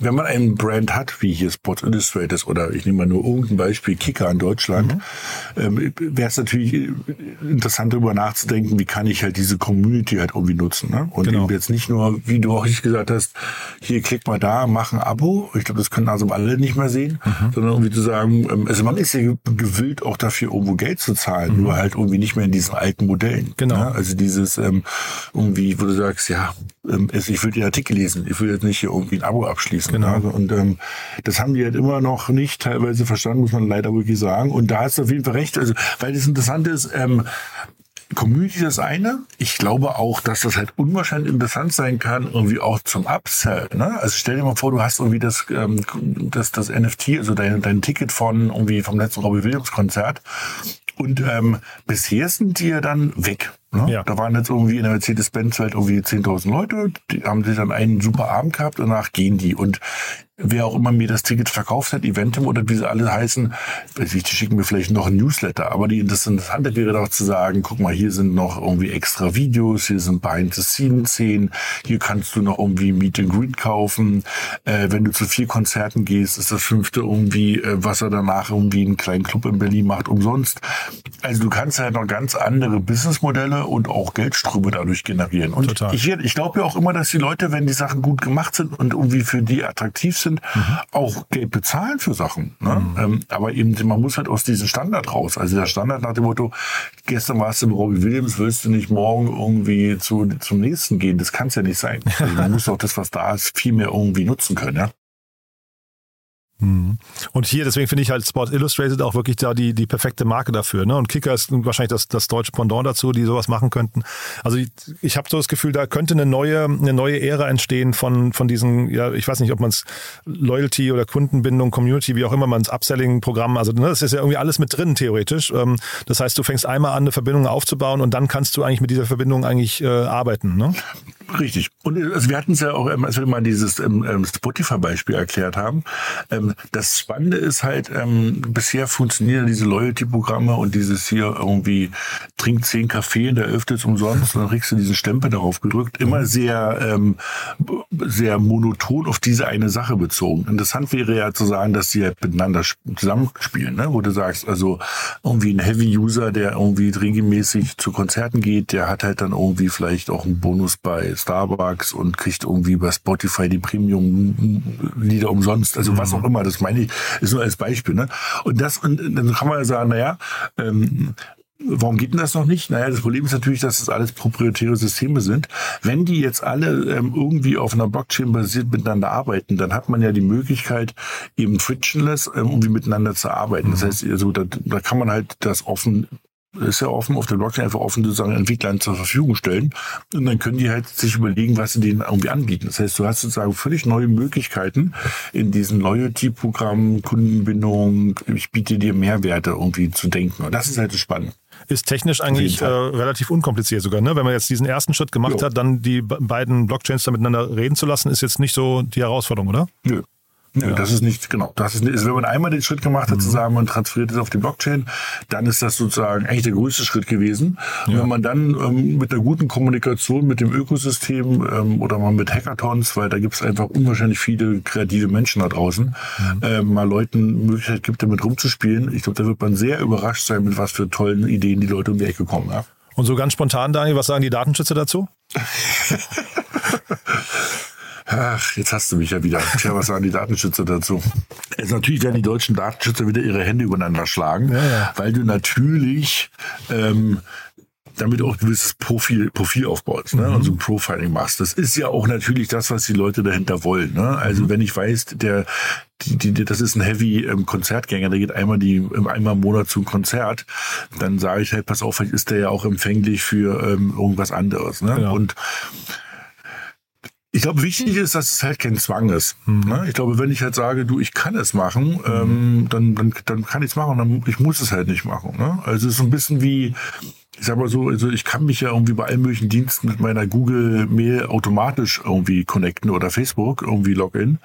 wenn man einen Brand hat, wie hier Sports Illustrated oder ich nehme mal nur irgendein Beispiel, Kicker in Deutschland, mhm. ähm, wäre es natürlich interessant darüber nachzudenken, wie kann ich halt diese Community halt irgendwie nutzen. Ne? Und genau. eben jetzt nicht nur, wie du auch richtig gesagt hast, hier klick mal da, mach ein Abo. Ich glaube, das können also alle nicht mehr sehen, mhm. sondern irgendwie zu sagen, ähm, also man ist ja gewillt, auch dafür irgendwo Geld zu zahlen, mhm. nur halt irgendwie nicht mehr in diesen alten Modellen. Genau. Ne? Also dieses ähm, irgendwie, wo du sagst, ja, ähm, ich will den Artikel lesen, ich will jetzt nicht hier irgendwie ein Abo abschließen. Genau. Also, und ähm, das haben die halt immer noch nicht teilweise verstanden, muss man leider wirklich sagen. Und da hast du auf jeden Fall recht. Also, weil das Interessante ist, ähm, Community das eine. Ich glaube auch, dass das halt unwahrscheinlich interessant sein kann, irgendwie auch zum Upsell. Ne? Also stell dir mal vor, du hast irgendwie das, ähm, das, das NFT, also dein, dein Ticket von irgendwie vom letzten Robbie Williams Konzert. Und ähm, bisher sind die ja dann weg. Ne? Ja. Da waren jetzt irgendwie in der Mercedes-Benz-Welt irgendwie 10.000 Leute, die haben sich dann einen super Abend gehabt, danach gehen die. Und wer auch immer mir das Ticket verkauft hat, Eventum oder wie sie alle heißen, die schicken mir vielleicht noch ein Newsletter. Aber die, das Interessante wäre doch zu sagen, guck mal, hier sind noch irgendwie extra Videos, hier sind Behind-the-Scene-Szenen, hier kannst du noch irgendwie Meet and Greet kaufen. Äh, wenn du zu vier Konzerten gehst, ist das fünfte irgendwie, äh, was er danach irgendwie einen kleinen Club in Berlin macht, umsonst. Also du kannst halt noch ganz andere Businessmodelle und auch Geldströme dadurch generieren. Und Total. ich, ich glaube ja auch immer, dass die Leute, wenn die Sachen gut gemacht sind und irgendwie für die attraktiv sind, Mhm. auch Geld bezahlen für Sachen. Ne? Ähm, aber eben, man muss halt aus diesem Standard raus. Also der Standard nach dem Motto, gestern warst du im Robbie Williams, willst du nicht morgen irgendwie zu, zum nächsten gehen? Das kann es ja nicht sein. Also man muss auch das, was da ist, viel mehr irgendwie nutzen können. Ja? Mhm. Und hier, deswegen finde ich halt Sport Illustrated auch wirklich da die, die perfekte Marke dafür. Ne? Und Kicker ist wahrscheinlich das, das deutsche Pendant dazu, die sowas machen könnten. Also ich, ich habe so das Gefühl, da könnte eine neue, eine neue Ära entstehen von, von diesen, ja, ich weiß nicht, ob man es Loyalty oder Kundenbindung, Community, wie auch immer man es Upselling-Programm, also ne, das ist ja irgendwie alles mit drin, theoretisch. Ähm, das heißt, du fängst einmal an, eine Verbindung aufzubauen und dann kannst du eigentlich mit dieser Verbindung eigentlich äh, arbeiten. Ne? Richtig. Und äh, also wir hatten es ja auch, als wir mal dieses ähm, ähm, Spotify-Beispiel erklärt haben. Ähm, das Spannende ist halt, ähm, bisher funktionieren diese Loyalty-Programme und dieses hier irgendwie trink zehn Kaffee und der elfte ist umsonst und dann kriegst du diesen Stempel darauf gedrückt. Immer sehr, ähm, sehr monoton auf diese eine Sache bezogen. Interessant wäre ja zu sagen, dass die halt miteinander sp- zusammenspielen, ne? wo du sagst, also irgendwie ein Heavy-User, der irgendwie regelmäßig zu Konzerten geht, der hat halt dann irgendwie vielleicht auch einen Bonus bei Starbucks und kriegt irgendwie bei Spotify die Premium-Lieder umsonst. Also was auch immer, das meine ich, ist nur als Beispiel. Ne? Und das, und dann kann man ja sagen, naja, ähm, Warum geht denn das noch nicht? Naja, das Problem ist natürlich, dass das alles proprietäre Systeme sind. Wenn die jetzt alle ähm, irgendwie auf einer Blockchain basiert miteinander arbeiten, dann hat man ja die Möglichkeit, eben frictionless ähm, irgendwie miteinander zu arbeiten. Das heißt, also da, da kann man halt das offen ist ja offen auf der Blockchain einfach offen sozusagen Entwicklern zur Verfügung stellen und dann können die halt sich überlegen, was sie denen irgendwie anbieten. Das heißt, du hast sozusagen völlig neue Möglichkeiten in diesen Loyalty-Programmen, Kundenbindung, ich biete dir Mehrwerte irgendwie zu denken. Und das ist halt das Spannende. Ist technisch eigentlich äh, relativ unkompliziert sogar. Ne? Wenn man jetzt diesen ersten Schritt gemacht Jo. hat, dann die be- beiden Blockchains da miteinander reden zu lassen, ist jetzt nicht so die Herausforderung, oder? Nö. Nö, das ist nicht, genau. Das ist, nicht- ist, wenn man einmal den Schritt gemacht hat, zu sagen, man transferiert es auf die Blockchain, dann ist das sozusagen eigentlich der größte Schritt gewesen. Und wenn man dann ähm, mit einer guten Kommunikation mit dem Ökosystem ähm, oder mal mit Hackathons, weil da gibt es einfach unwahrscheinlich viele kreative Menschen da draußen, ähm, mal Leuten Möglichkeit gibt, damit rumzuspielen. Ich glaube, da wird man sehr überrascht sein, mit was für tollen Ideen die Leute um die Ecke kommen. Ja? Und so ganz spontan, Daniel, was sagen die Datenschützer dazu? Ach, jetzt hast du mich ja wieder. Tja, was sagen die Datenschützer dazu? Also natürlich werden die deutschen Datenschützer wieder ihre Hände übereinander schlagen, weil du natürlich ähm, damit auch ein gewisses Profil, Profil aufbaust ne? und so ein Profiling machst. Das ist ja auch natürlich das, was die Leute dahinter wollen. Ne? Also wenn ich weiß, der die, die, das ist ein Heavy ähm, Konzertgänger, der geht einmal die einmal im Monat zum Konzert, dann sage ich halt, pass auf, vielleicht ist der ja auch empfänglich für ähm, irgendwas anderes. Ne? Genau. Und ich glaube, wichtig ist, dass es halt kein Zwang ist. Ne? Ich glaube, wenn ich halt sage, du, ich kann es machen, ähm, dann, dann, dann kann ich es machen, dann, ich muss es halt nicht machen. Ne? Also es ist so ein bisschen wie, ich sag mal so, also ich kann mich ja irgendwie bei allen möglichen Diensten mit meiner Google Mail automatisch irgendwie connecten oder Facebook irgendwie login.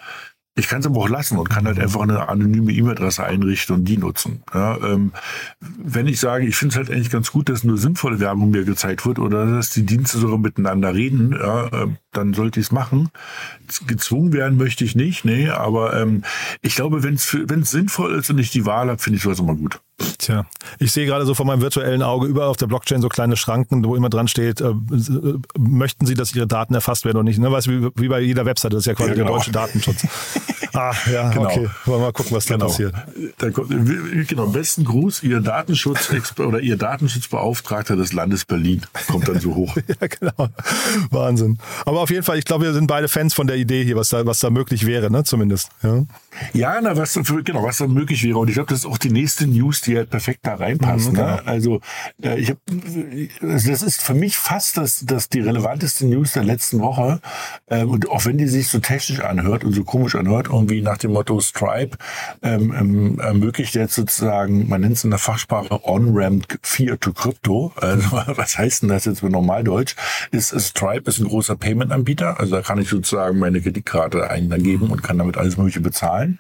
Ich kann es aber auch lassen und kann halt einfach eine anonyme E-Mail-Adresse einrichten und die nutzen. Ja, ähm, wenn ich sage, ich finde es halt eigentlich ganz gut, dass nur sinnvolle Werbung mir gezeigt wird oder dass die Dienste sogar miteinander reden, ja, ähm, dann sollte ich es machen. Gezwungen werden möchte ich nicht, nee, aber ähm, ich glaube, wenn es sinnvoll ist und ich die Wahl habe, finde ich sowas immer gut. Tja, ich sehe gerade so vor meinem virtuellen Auge überall auf der Blockchain so kleine Schranken, wo immer dran steht, äh, äh, möchten Sie, dass Ihre Daten erfasst werden oder nicht? Ne? Weißt wie, wie bei jeder Webseite, das ist ja quasi Ja, genau. der deutsche Datenschutz. ah, ja, Genau. okay. Wollen wir mal gucken, was da Genau. passiert. Da kommt, genau, besten Gruß, Ihr Datenschutz oder Ihr Datenschutzbeauftragter des Landes Berlin kommt dann so hoch. Ja, genau. Wahnsinn. Aber auf jeden Fall, ich glaube, wir sind beide Fans von der Idee hier, was da, was da möglich wäre, ne? Zumindest. Ja. Ja, na, was dann genau, was dann möglich wäre. Und ich glaube, das ist auch die nächste News, die halt perfekt da reinpasst. Mhm, genau. ne? Also, äh, ich also das ist für mich fast das, das die relevanteste News der letzten Woche. Ähm, und auch wenn die sich so technisch anhört und so komisch anhört, irgendwie nach dem Motto Stripe ähm, ähm, ermöglicht jetzt sozusagen, man nennt es in der Fachsprache On-Ramp Fiat to Crypto. Also, was heißt denn das jetzt mit Normaldeutsch? Ist, Stripe ist ein großer Payment-Anbieter. Also da kann ich sozusagen meine Kreditkarte eingeben und kann damit alles Mögliche bezahlen.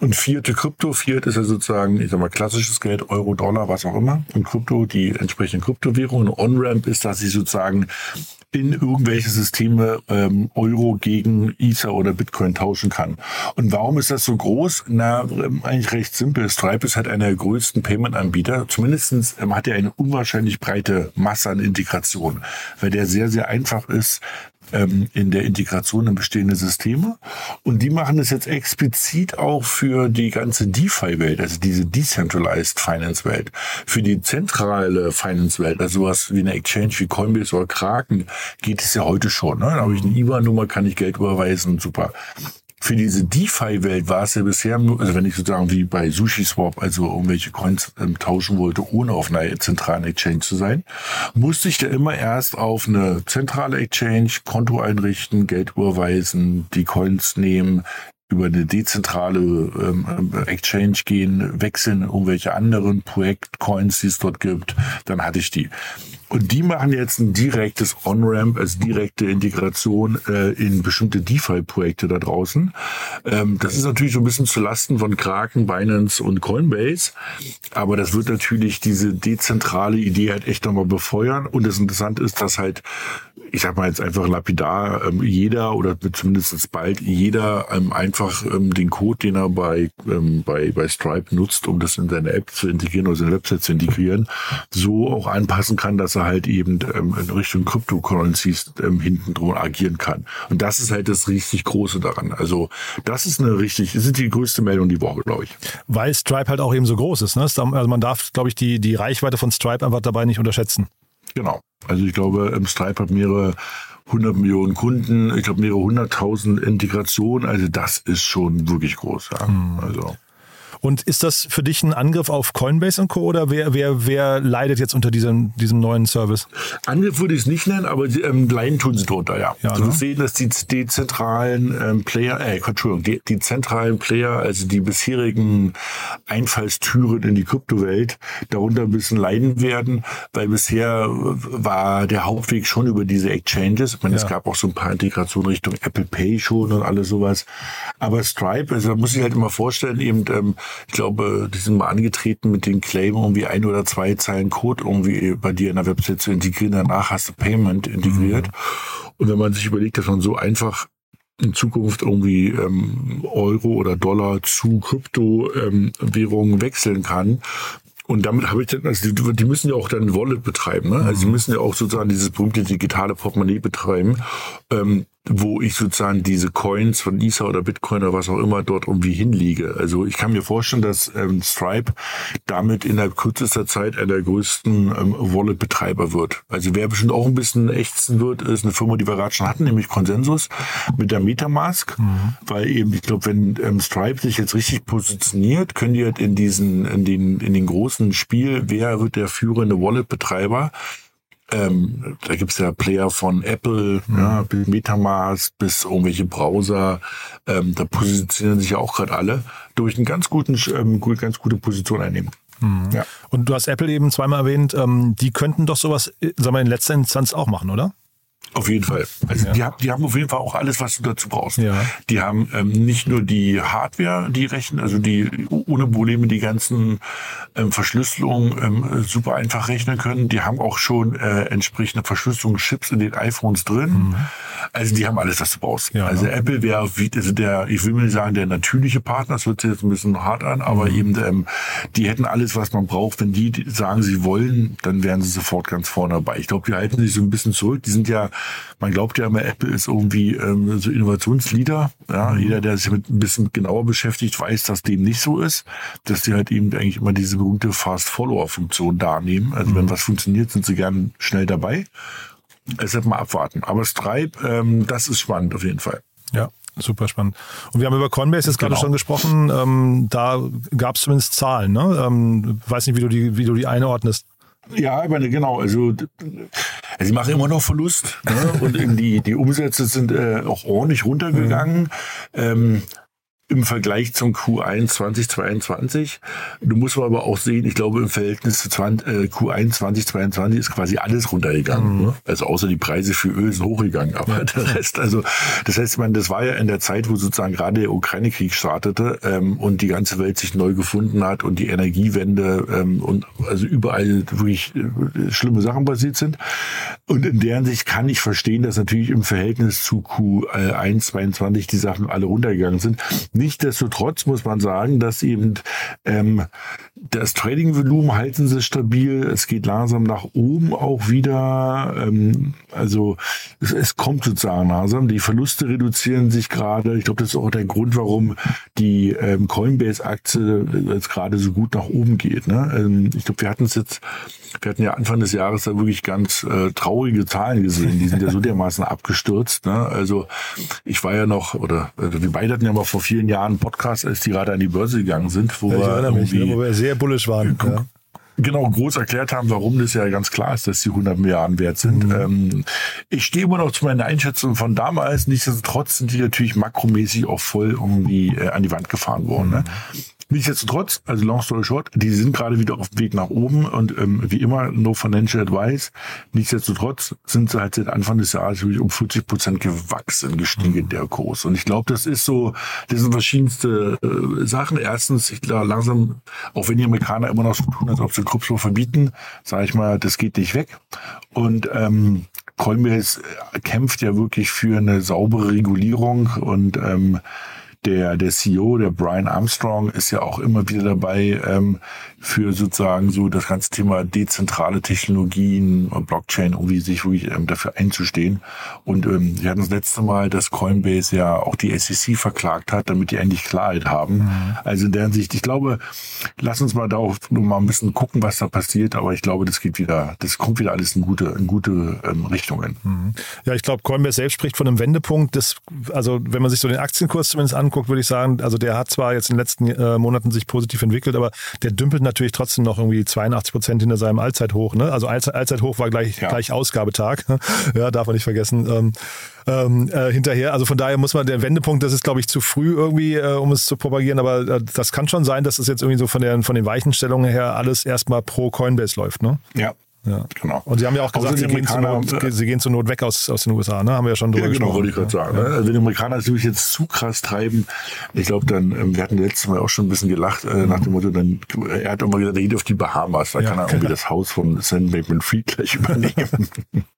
Und Fiat to Krypto, Fiat ist ja sozusagen, ich sag mal, klassisches Geld, Euro, Dollar, was auch immer. Und Krypto, die entsprechenden Kryptowährungen. On-Ramp ist, dass ich sozusagen in irgendwelche Systeme ähm, Euro gegen Ether oder Bitcoin tauschen kann. Und warum ist das so groß? Na, ähm, eigentlich recht simpel. Stripe ist halt einer der größten Payment-Anbieter. Zumindestens ähm, hat er eine unwahrscheinlich breite Masse an Integration, weil der sehr, sehr einfach ist, ähm, in der Integration in bestehende Systeme. Und die machen es jetzt explizit auch für die ganze DeFi-Welt, also diese Decentralized Finance-Welt. Für die zentrale Finance-Welt, also sowas wie eine Exchange wie Coinbase oder Kraken, geht es ja heute schon. Ne? Da habe ich eine IBAN-Nummer, kann ich Geld überweisen, super für diese DeFi-Welt war es ja bisher, also wenn ich sozusagen wie bei SushiSwap, also irgendwelche Coins ähm, tauschen wollte, ohne auf einer zentralen Exchange zu sein, musste ich da immer erst auf eine zentrale Exchange Konto einrichten, Geld überweisen, die Coins nehmen, über eine dezentrale ähm, Exchange gehen, wechseln irgendwelche anderen Projektcoins, die es dort gibt, dann hatte ich die. Und die machen jetzt ein direktes On-Ramp, also direkte Integration äh, in bestimmte DeFi-Projekte da draußen. Ähm, das ist natürlich so ein bisschen zu Lasten von Kraken, Binance und Coinbase. Aber das wird natürlich diese dezentrale Idee halt echt nochmal befeuern. Und das Interessante ist, dass halt ich sag mal jetzt einfach lapidar, ähm, jeder oder zumindest bald jeder ähm, einfach ähm, den Code, den er bei, ähm, bei, bei Stripe nutzt, um das in seine App zu integrieren oder seine Website zu integrieren, so auch anpassen kann, dass er halt eben ähm, in Richtung Cryptocurrencies ähm, hinten drum agieren kann. Und das ist halt das richtig Große daran. Also das ist eine richtig, das ist die größte Meldung die Woche, glaube ich. Weil Stripe halt auch eben so groß ist. Ne? Also man darf, glaube ich, die, die Reichweite von Stripe einfach dabei nicht unterschätzen. Genau. Also ich glaube, Stripe hat mehrere 100 Millionen Kunden, ich glaube mehrere hunderttausend Integrationen. Also das ist schon wirklich groß. Ja. Hm. Also. Und ist das für dich ein Angriff auf Coinbase und Co. oder wer, wer, wer leidet jetzt unter diesem, diesem neuen Service? Angriff würde ich es nicht nennen, aber ähm, leiden tun sie drunter, ja. ja also ne? Wir sehen, dass die dezentralen ähm, Player, äh, Entschuldigung, die, die zentralen Player, also die bisherigen Einfallstüren in die Kryptowelt, darunter ein bisschen leiden werden, weil bisher war der Hauptweg schon über diese Exchanges. Ich meine, ja. es gab auch so ein paar Integrationen Richtung Apple Pay schon und alles sowas. Aber Stripe, also da muss ich halt immer vorstellen, eben, ähm, ich glaube, die sind mal angetreten mit dem Claim, irgendwie ein oder zwei Zeilen Code irgendwie bei dir in der Website zu integrieren. Danach hast du Payment integriert. Mhm. Und wenn man sich überlegt, dass man so einfach in Zukunft irgendwie ähm, Euro oder Dollar zu Kryptowährungen ähm, wechseln kann, und damit habe ich dann, also die, die müssen ja auch dann Wallet betreiben, ne? Also die mhm. müssen ja auch sozusagen dieses berühmte digitale Portemonnaie betreiben. Ähm, wo ich sozusagen diese Coins von Ether oder Bitcoin oder was auch immer dort irgendwie hinliege. Also ich kann mir vorstellen, dass ähm, Stripe damit innerhalb kürzester Zeit einer der größten ähm, Wallet-Betreiber wird. Also wer bestimmt auch ein bisschen ächzen wird, ist eine Firma, die wir gerade schon hatten, nämlich Consensus mit der Metamask, mhm. weil eben, ich glaube, wenn ähm, Stripe sich jetzt richtig positioniert, können die halt in diesen, in den, in den großen Spiel, wer wird der führende Wallet-Betreiber, ähm, da gibt's ja Player von Apple, mhm. ja, bis Metamask, bis irgendwelche Browser. Ähm, da positionieren sich ja auch gerade alle durch eine ganz, guten, ähm, ganz gute Position einnehmen. Mhm. Ja. Und du hast Apple eben zweimal erwähnt, ähm, die könnten doch sowas, äh, sagen wir, in letzter Instanz auch machen, oder? Auf jeden Fall. Also ja. die, haben, die haben auf jeden Fall auch alles, was du dazu brauchst. Ja. Die haben ähm, nicht nur die Hardware, die rechnen, also die ohne Probleme die ganzen ähm, Verschlüsselungen ähm, super einfach rechnen können. Die haben auch schon äh, entsprechende Verschlüsselungschips in den iPhones drin. Mhm. Also die haben alles, was du brauchst. Ja, also ne? Apple wäre also der, ich will mir nicht sagen, der natürliche Partner, das hört sich jetzt ein bisschen hart an, aber mhm. eben ähm, die hätten alles, was man braucht. Wenn die sagen, sie wollen, dann wären sie sofort ganz vorne dabei. Ich glaube, die halten sich so ein bisschen zurück. Die sind ja man glaubt ja immer, Apple ist irgendwie ähm, so Innovationsleader. Ja, mhm. jeder, der sich mit ein bisschen genauer beschäftigt, weiß, dass dem nicht so ist, dass die halt eben eigentlich immer diese berühmte Fast-Follower-Funktion da nehmen. Also mhm. wenn was funktioniert, sind sie gern schnell dabei. Deshalb mal abwarten. Aber Stripe, ähm, das ist spannend auf jeden Fall. Ja, super spannend. Und wir haben über Coinbase jetzt genau. gerade schon gesprochen. Ähm, da gab es zumindest Zahlen. Ne? Ähm, weiß nicht, wie du die, wie du die einordnest. Ja, ich meine, genau. Also, sie machen immer noch Verlust. Ne? Und die, die Umsätze sind äh, auch ordentlich runtergegangen. Mhm. Ähm, im Vergleich zum Q1 2022. Du musst aber auch sehen, ich glaube, im Verhältnis zu 20, äh, Q1 2022 ist quasi alles runtergegangen. Mhm. Ne? Also außer die Preise für Öl sind hochgegangen, aber der Rest, also das heißt, man, das war ja in der Zeit, wo sozusagen gerade der Ukraine-Krieg startete ähm, und die ganze Welt sich neu gefunden hat und die Energiewende ähm, und also überall wirklich äh, schlimme Sachen passiert sind. Und in deren Sicht kann ich verstehen, dass natürlich im Verhältnis zu Q1 22 die Sachen alle runtergegangen sind. Nichtsdestotrotz muss man sagen, dass eben ähm, das Trading-Volumen halten sie stabil. Es geht langsam nach oben auch wieder. Ähm, also es, es, kommt sozusagen langsam. Die Verluste reduzieren sich gerade. Ich glaube, das ist auch der Grund, warum die ähm, Coinbase-Aktie jetzt gerade so gut nach oben geht. Ne? Ähm, ich glaube, wir hatten es jetzt, wir hatten ja Anfang des Jahres da wirklich ganz äh, traurige Zahlen gesehen. Die sind ja so dermaßen abgestürzt. Ne? Also ich war ja noch, oder also wir beide hatten ja mal vor vielen Jahren Podcast, als die gerade an die Börse gegangen sind, wo, ja, wir, mich, ne, wo wir sehr bullisch waren. Ja genau groß erklärt haben, warum das ja ganz klar ist, dass die 100 Milliarden wert sind. Mhm. Ähm, ich stehe immer noch zu meiner Einschätzung von damals. Nichtsdestotrotz sind die natürlich makromäßig auch voll irgendwie äh, an die Wand gefahren worden. Ne? Mhm. Nichtsdestotrotz, also long story short, die sind gerade wieder auf dem Weg nach oben und ähm, wie immer, no financial advice. Nichtsdestotrotz sind sie halt seit Anfang des Jahres wirklich um 40 Prozent gewachsen, gestiegen mhm. der Kurs. Und ich glaube, das ist so, das sind verschiedenste äh, Sachen. Erstens, ich glaube, langsam, auch wenn die Amerikaner immer noch so tun, als ob sie Krypto verbieten, sage ich mal, das geht nicht weg. Und ähm, Coinbase kämpft ja wirklich für eine saubere Regulierung und ähm, der, der CEO, der Brian Armstrong, ist ja auch immer wieder dabei, ähm, für sozusagen so das ganze Thema dezentrale Technologien und Blockchain irgendwie sich wirklich ähm, dafür einzustehen. Und ähm, wir hatten das letzte Mal, dass Coinbase ja auch die SEC verklagt hat, damit die endlich Klarheit haben. Mhm. Also in der Hinsicht, ich glaube, lass uns mal darauf nur mal ein bisschen gucken, was da passiert, aber ich glaube, das geht wieder, das kommt wieder alles in gute, in gute ähm, Richtungen. Mhm. Ja, ich glaube, Coinbase selbst spricht von einem Wendepunkt. Das, also wenn man sich so den Aktienkurs zumindest anguckt, würde ich sagen, also der hat zwar jetzt in den letzten äh, Monaten sich positiv entwickelt, aber der dümpelt natürlich trotzdem noch irgendwie 82 Prozent hinter seinem Allzeithoch. Ne? Also Allzeit, Allzeithoch war gleich, ja. gleich Ausgabetag. ja, darf man nicht vergessen. Ähm, ähm, äh, hinterher. Also von daher muss man der Wendepunkt, das ist glaube ich zu früh irgendwie, äh, um es zu propagieren, aber äh, das kann schon sein, dass es jetzt irgendwie so von, der, von den Weichenstellungen her alles erstmal pro Coinbase läuft. Ne? Ja, ja. Genau. Und Sie haben ja auch gesagt, Sie gehen, Not, Sie gehen, zur Not, weg aus, aus den USA, ne? Haben wir ja schon drüber ja, genau, wollte ich gerade sagen. Ne? Also wenn die Amerikaner es natürlich jetzt zu krass treiben, ich glaube dann, ähm, wir hatten letztes Mal auch schon ein bisschen gelacht, äh, nach dem Motto, dann, er hat immer gesagt, er geht auf die Bahamas, da ja. kann er irgendwie das Haus von Sam Bankman Fried gleich übernehmen.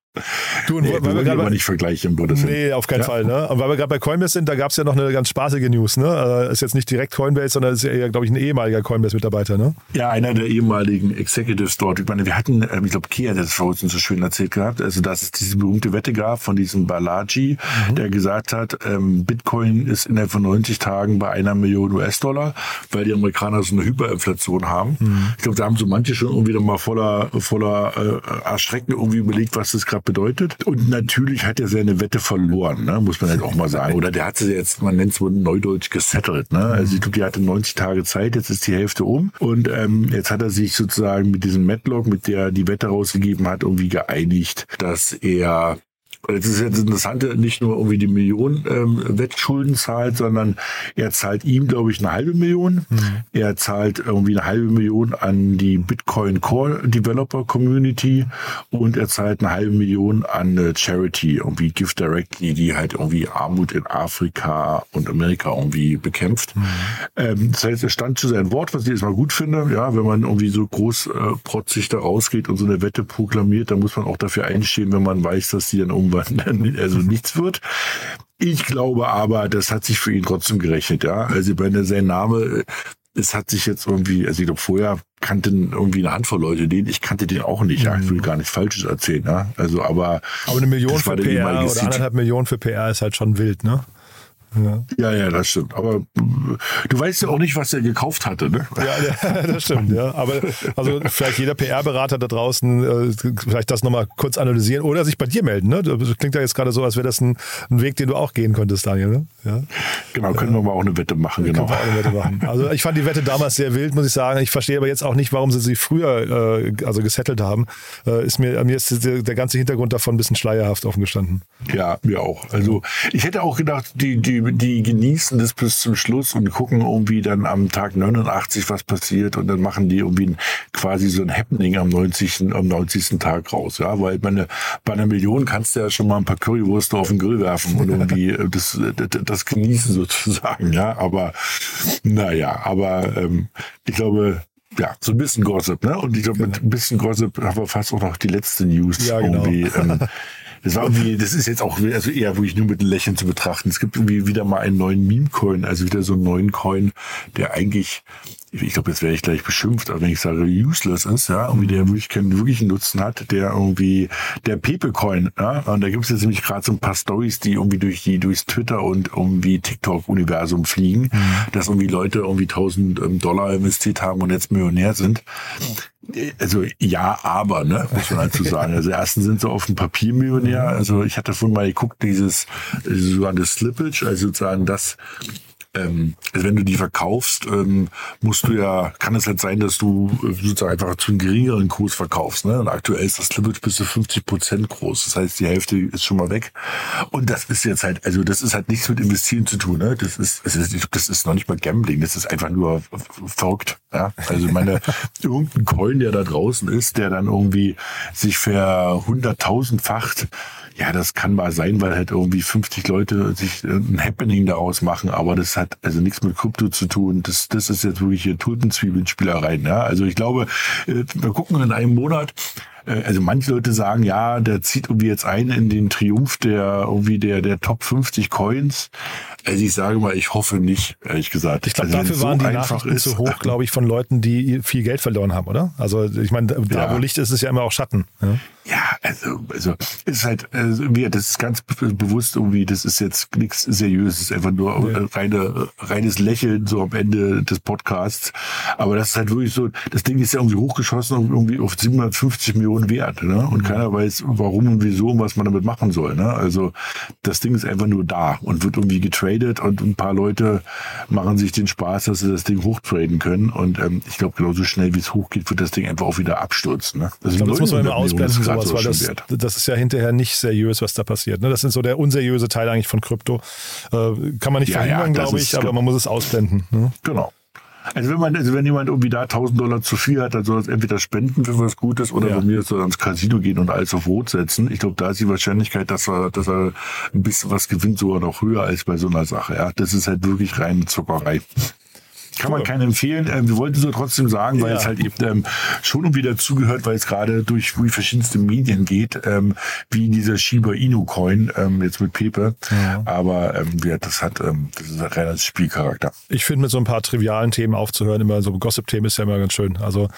Du, und nee, weil wir gerade nicht vergleichen, Gottes Nee, auf keinen ja? Fall. Ne? Und weil wir gerade bei Coinbase sind, da gab es ja noch eine ganz spaßige News. Ne? Also ist jetzt nicht direkt Coinbase, sondern ist ja glaube ich, ein ehemaliger Coinbase-Mitarbeiter. Ne? Ja, einer der ehemaligen Executives dort. Ich meine, wir hatten, ähm, ich glaube, Kia hat das vor uns so schön erzählt gehabt, also dass es diese berühmte Wette gab von diesem Balaji, mhm. der gesagt hat, ähm, Bitcoin ist innerhalb von 90 Tagen bei einer Million US-Dollar, weil die Amerikaner so eine Hyperinflation haben. Mhm. Ich glaube, da haben so manche schon irgendwie mal voller, voller äh, Erschrecken irgendwie überlegt, was das gerade Vertrag bedeutet. Und natürlich hat er seine Wette verloren, ne? muss man halt auch mal sagen. Oder der hat sie jetzt, man nennt es wohl neudeutsch gesettelt. Ne? Also ich glaube, die hatte 90 Tage Zeit, jetzt ist die Hälfte um. Und ähm, jetzt hat er sich sozusagen mit diesem Matlock, mit der die Wette rausgegeben hat, irgendwie geeinigt, dass er das ist jetzt das Interessante, nicht nur irgendwie die Million ähm, Wettschulden zahlt, sondern er zahlt ihm, glaube ich, eine halbe Million. Mhm. Er zahlt irgendwie eine halbe Million an die Bitcoin Core Developer Community und er zahlt eine halbe Million an eine Charity, irgendwie Gift Directly, die halt irgendwie Armut in Afrika und Amerika irgendwie bekämpft. Mhm. Ähm, das heißt, er stand zu seinem Wort, was ich erstmal gut finde. Ja, wenn man irgendwie so groß äh, protzig da rausgeht und so eine Wette proklamiert, dann muss man auch dafür einstehen, wenn man weiß, dass die dann irgendwann irgendwann also nichts wird. Ich glaube aber, das hat sich für ihn trotzdem gerechnet, ja. Also bei sein Name, es hat sich jetzt irgendwie, also ich glaube, vorher kannten irgendwie eine Handvoll Leute den, ich kannte den auch nicht, ja. Ich will mhm. gar nichts Falsches erzählen, ja. Also, aber. Aber eine Million für PR oder anderthalb Millionen für PR ist halt schon wild, ne? Ja. ja, ja, das stimmt. Aber du weißt ja auch nicht, was er gekauft hatte, ne? Ja, das stimmt, ja. Aber also vielleicht jeder PR-Berater da draußen äh, vielleicht das nochmal kurz analysieren oder sich bei dir melden, ne? Das klingt ja jetzt gerade so, als wäre das ein, ein, Weg, den du auch gehen könntest, Daniel, ne? Ja. Genau, können wir mal auch eine Wette machen, genau. Können wir auch eine Wette machen. Also ich fand die Wette damals sehr wild, muss ich sagen. Ich verstehe aber jetzt auch nicht, warum sie sie früher äh, also gesettelt haben. Äh, ist mir, mir ist der, der ganze Hintergrund davon ein bisschen schleierhaft offen gestanden. Ja, mir auch. Also ich hätte auch gedacht, die, die die, die genießen das bis zum Schluss und gucken irgendwie dann am Tag 89, was passiert und dann machen die irgendwie quasi so ein Happening am 90. am 90. Tag raus, ja, weil meine, bei einer Million kannst du ja schon mal ein paar Currywurst auf den Grill werfen und irgendwie das, das, das genießen sozusagen, ja, aber naja, aber ähm, ich glaube, ja, so ein bisschen Gossip, ne? Und ich glaube, mit ein bisschen Gossip haben wir fast auch noch die letzte News Ja, genau. irgendwie. Ähm, das war irgendwie, das ist jetzt auch also eher wirklich nur mit Lächeln zu betrachten. Es gibt irgendwie wieder mal einen neuen Meme-Coin, also wieder so einen neuen Coin, der eigentlich, ich glaube, jetzt werde ich gleich beschimpft, aber wenn ich sage useless ist, ja, irgendwie der wirklich keinen wirklichen Nutzen hat, der irgendwie der Pepe-Coin, ja, und da gibt es jetzt nämlich gerade so ein paar Stories, die irgendwie durch die durchs Twitter und irgendwie TikTok-Universum fliegen, dass irgendwie Leute irgendwie 1000 ähm, Dollar investiert haben und jetzt Millionär sind. Also ja, aber, ne, muss man dazu sagen. Also erstens sind sie auf dem Papier Millionär. Also ich hatte vorhin mal geguckt, dieses sogenannte Slippage, also sozusagen das, ähm, also wenn du die verkaufst, ähm, musst du ja, kann es halt sein, dass du äh, sozusagen einfach zu einem geringeren Kurs verkaufst. Ne? Und aktuell ist das Slippage bis zu 50 Prozent groß. Das heißt, die Hälfte ist schon mal weg. Und das ist jetzt halt, also das ist halt nichts mit Investieren zu tun. Ne? Das ist, das ist, das ist noch nicht mal Gambling. Das ist einfach nur verrückt. Ja? Also meine, irgendein Coin, der da draußen ist, der dann irgendwie sich ver hunderttausendfacht ja, das kann mal sein, weil halt irgendwie 50 Leute sich ein Happening daraus machen, aber das hat also nichts mit Krypto zu tun. Das, das ist jetzt wirklich hier Tulpenzwiebelspielerei. Ja? Also ich glaube, äh, wir gucken in einem Monat, äh, also manche Leute sagen, ja, der zieht irgendwie jetzt ein in den Triumph der irgendwie der der Top 50 Coins. Also ich sage mal, ich hoffe nicht, ehrlich gesagt. Ich glaube, also, dafür wenn's waren die Nachrichten zu hoch, glaube ich, von Leuten, die viel Geld verloren haben, oder? Also ich meine, da Ja. wo Licht ist, ist ja immer auch Schatten. Ja? Ja, also, also ist halt, also, wir, das ist ganz be- bewusst irgendwie, das ist jetzt nichts Seriöses, einfach nur äh, reine, reines Lächeln so am Ende des Podcasts. Aber das ist halt wirklich so, das Ding ist ja irgendwie hochgeschossen und irgendwie auf 750 Millionen wert, ne? Und keiner weiß, warum und wieso und was man damit machen soll, ne? Also das Ding ist einfach nur da und wird irgendwie getradet und ein paar Leute machen sich den Spaß, dass sie das Ding hochtraden können. Und ähm, ich glaube, genauso schnell wie es hochgeht, wird das Ding einfach auch wieder abstürzen. Ne? Ich glaube, das muss man immer 900 Millionen ist ausblenden, sowas, weil das, das ist ja hinterher nicht seriös, was da passiert. Ne? Das ist so der unseriöse Teil eigentlich von Krypto. Äh, kann man nicht Ja, ja, verhindern, das glaube ich, aber man muss es ausblenden. Ne? Genau. Also wenn man, also wenn jemand irgendwie da 1000 Dollar zu viel hat, dann soll er es entweder spenden für was Gutes oder Ja. bei mir soll er ans Casino gehen und alles auf Rot setzen. Ich glaube, da ist die Wahrscheinlichkeit, dass er, dass er ein bisschen was gewinnt, sogar noch höher als bei so einer Sache. Ja, das ist halt wirklich reine Zuckerei. Kann man Cool. keinen empfehlen. Ähm, wir wollten so trotzdem sagen, weil Ja. es halt eben ähm, schon irgendwie dazugehört, weil es gerade durch verschiedenste Medien geht, ähm, wie dieser Shiba Inu Coin ähm, jetzt mit Pepe. Aber ähm, ja, das hat, ähm, das ist ein reiner Spielcharakter. Ich finde, mit so ein paar trivialen Themen aufzuhören, immer so Gossip-Themen ist ja immer ganz schön. Also,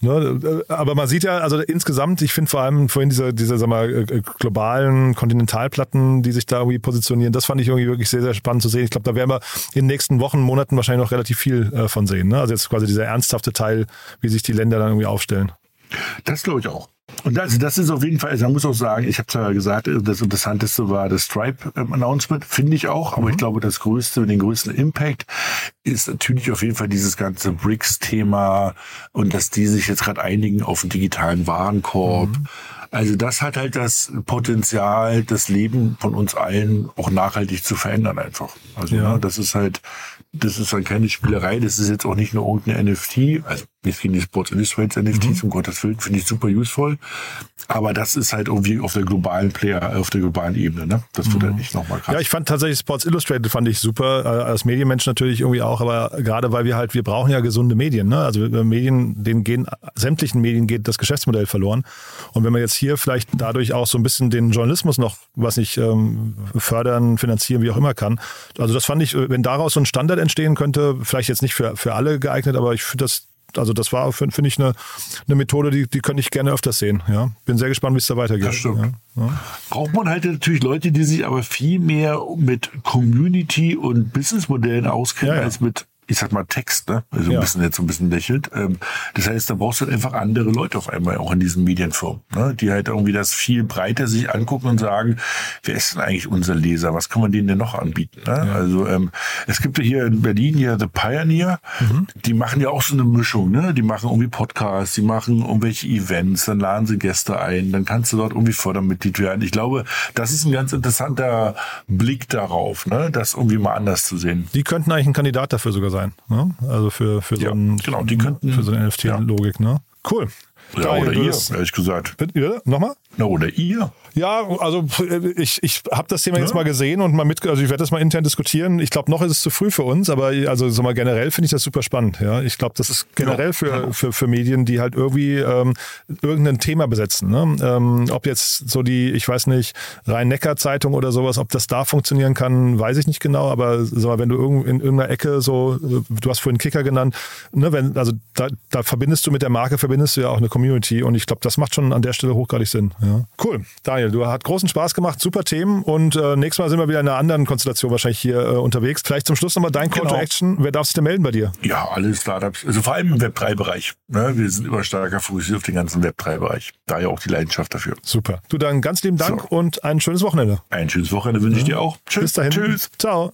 ne, äh, aber man sieht ja, also insgesamt, ich finde vor allem vorhin diese, diese sag mal, äh, äh, globalen Kontinentalplatten, die sich da irgendwie positionieren, das fand ich irgendwie wirklich sehr, sehr spannend zu sehen. Ich glaube, da werden wir in den nächsten Wochen, Monaten wahrscheinlich noch relativ viel äh, von sehen. Ne? Also jetzt quasi dieser ernsthafte Teil, wie sich die Länder dann irgendwie aufstellen. Das glaube ich auch. Und das, das ist auf jeden Fall, also man muss auch sagen, ich habe zwar gesagt, das Interessanteste war das Stripe-Announcement, finde ich auch, aber ich glaube, das größte, den größten Impact ist natürlich auf jeden Fall dieses ganze BRICS-Thema und dass die sich jetzt gerade einigen auf einen digitalen Warenkorb. Also das hat halt das Potenzial, das Leben von uns allen auch nachhaltig zu verändern einfach. Also Ja. ne, das ist halt, das ist dann keine Spielerei, das ist jetzt auch nicht nur irgendein NFT, also nicht gegen die Sports Illustrated NFTs, um Gottes Willen, finde ich super useful. Aber das ist halt irgendwie auf der globalen Player, auf der globalen Ebene, ne? Das wird halt nicht nochmal krass. Ja, ich fand tatsächlich Sports Illustrated fand ich super, äh, als Medienmensch natürlich irgendwie auch, aber gerade weil wir halt, wir brauchen ja gesunde Medien, ne? Also äh, Medien, denen gehen, sämtlichen Medien geht das Geschäftsmodell verloren. Und wenn man jetzt hier vielleicht dadurch auch so ein bisschen den Journalismus noch, was nicht, ähm, fördern, finanzieren, wie auch immer kann. Also das fand ich, äh, wenn daraus so ein Standard entstehen könnte, vielleicht jetzt nicht für, für alle geeignet, aber ich finde das, also das war, finde find ich, eine, eine Methode, die, die könnte ich gerne öfters sehen. Ja? Bin sehr gespannt, wie es da weitergeht. Das stimmt. Ja? Ja. Braucht man halt natürlich Leute, die sich aber viel mehr mit Community und Businessmodellen auskennen, als mit ich sag mal, Text, ne? Also Ja. ein bisschen jetzt so ein bisschen lächelt. Ähm, das heißt, da brauchst du halt einfach andere Leute auf einmal auch in diesen Medienfirmen, ne? die halt irgendwie das viel breiter sich angucken und sagen, wer ist denn eigentlich unser Leser? Was kann man denen denn noch anbieten? Ne? Also ähm, es gibt ja hier in Berlin hier The Pioneer, Mhm. die machen ja auch so eine Mischung, ne? Die machen irgendwie Podcasts, die machen irgendwelche Events, dann laden sie Gäste ein, dann kannst du dort irgendwie Fördermitglied werden. Ich glaube, das ist ein ganz interessanter Blick darauf, ne? Das irgendwie mal anders zu sehen. Die könnten eigentlich ein Kandidat dafür sogar sein. Ne? Also für, für so Ja, ein, genau, die könnten- für so eine NFT-Logik. Ne? Cool. Ja, oder ihr, ehrlich gesagt. Bitte, Nochmal? Na, oder ihr. Ja, also ich, ich habe das Thema jetzt mal gesehen und mal mit, also ich werde das mal intern diskutieren. Ich glaube, noch ist es zu früh für uns, aber also so mal generell finde ich das super spannend. Ja, ich glaube, das ist generell Ja, für, für, für Medien, die halt irgendwie ähm, irgendein Thema besetzen. Ne? Ähm, ob jetzt so die, ich weiß nicht, Rhein-Neckar-Zeitung oder sowas, ob das da funktionieren kann, weiß ich nicht genau. Aber sag mal, wenn du irgend, in irgendeiner Ecke so, äh, du hast vorhin Kicker genannt, ne, wenn, also da, da verbindest du mit der Marke, verbindest du ja auch eine Community und ich glaube, das macht schon an der Stelle hochgradig Sinn. Ja. Cool. Daniel, du hast großen Spaß gemacht, super Themen und äh, nächstes Mal sind wir wieder in einer anderen Konstellation wahrscheinlich hier äh, unterwegs. Vielleicht zum Schluss nochmal dein Call Genau. to Action. Wer darf sich denn melden bei dir? Ja, alle Startups, also vor allem im Web3-Bereich. Ne? Wir sind immer stärker fokussiert auf den ganzen Web3-Bereich. Daher auch die Leidenschaft dafür. Super. Du dann ganz lieben Dank So. und ein schönes Wochenende. Ein schönes Wochenende wünsche ich dir auch. Tschüss. Bis dahin. Tschüss. Ciao.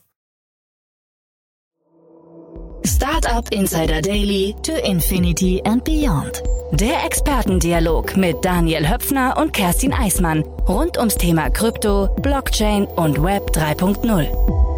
Startup Insider Daily to Infinity and Beyond. Der Expertendialog mit Daniel Höpfner und Kerstin Eismann rund ums Thema Krypto, Blockchain und Web 3.0.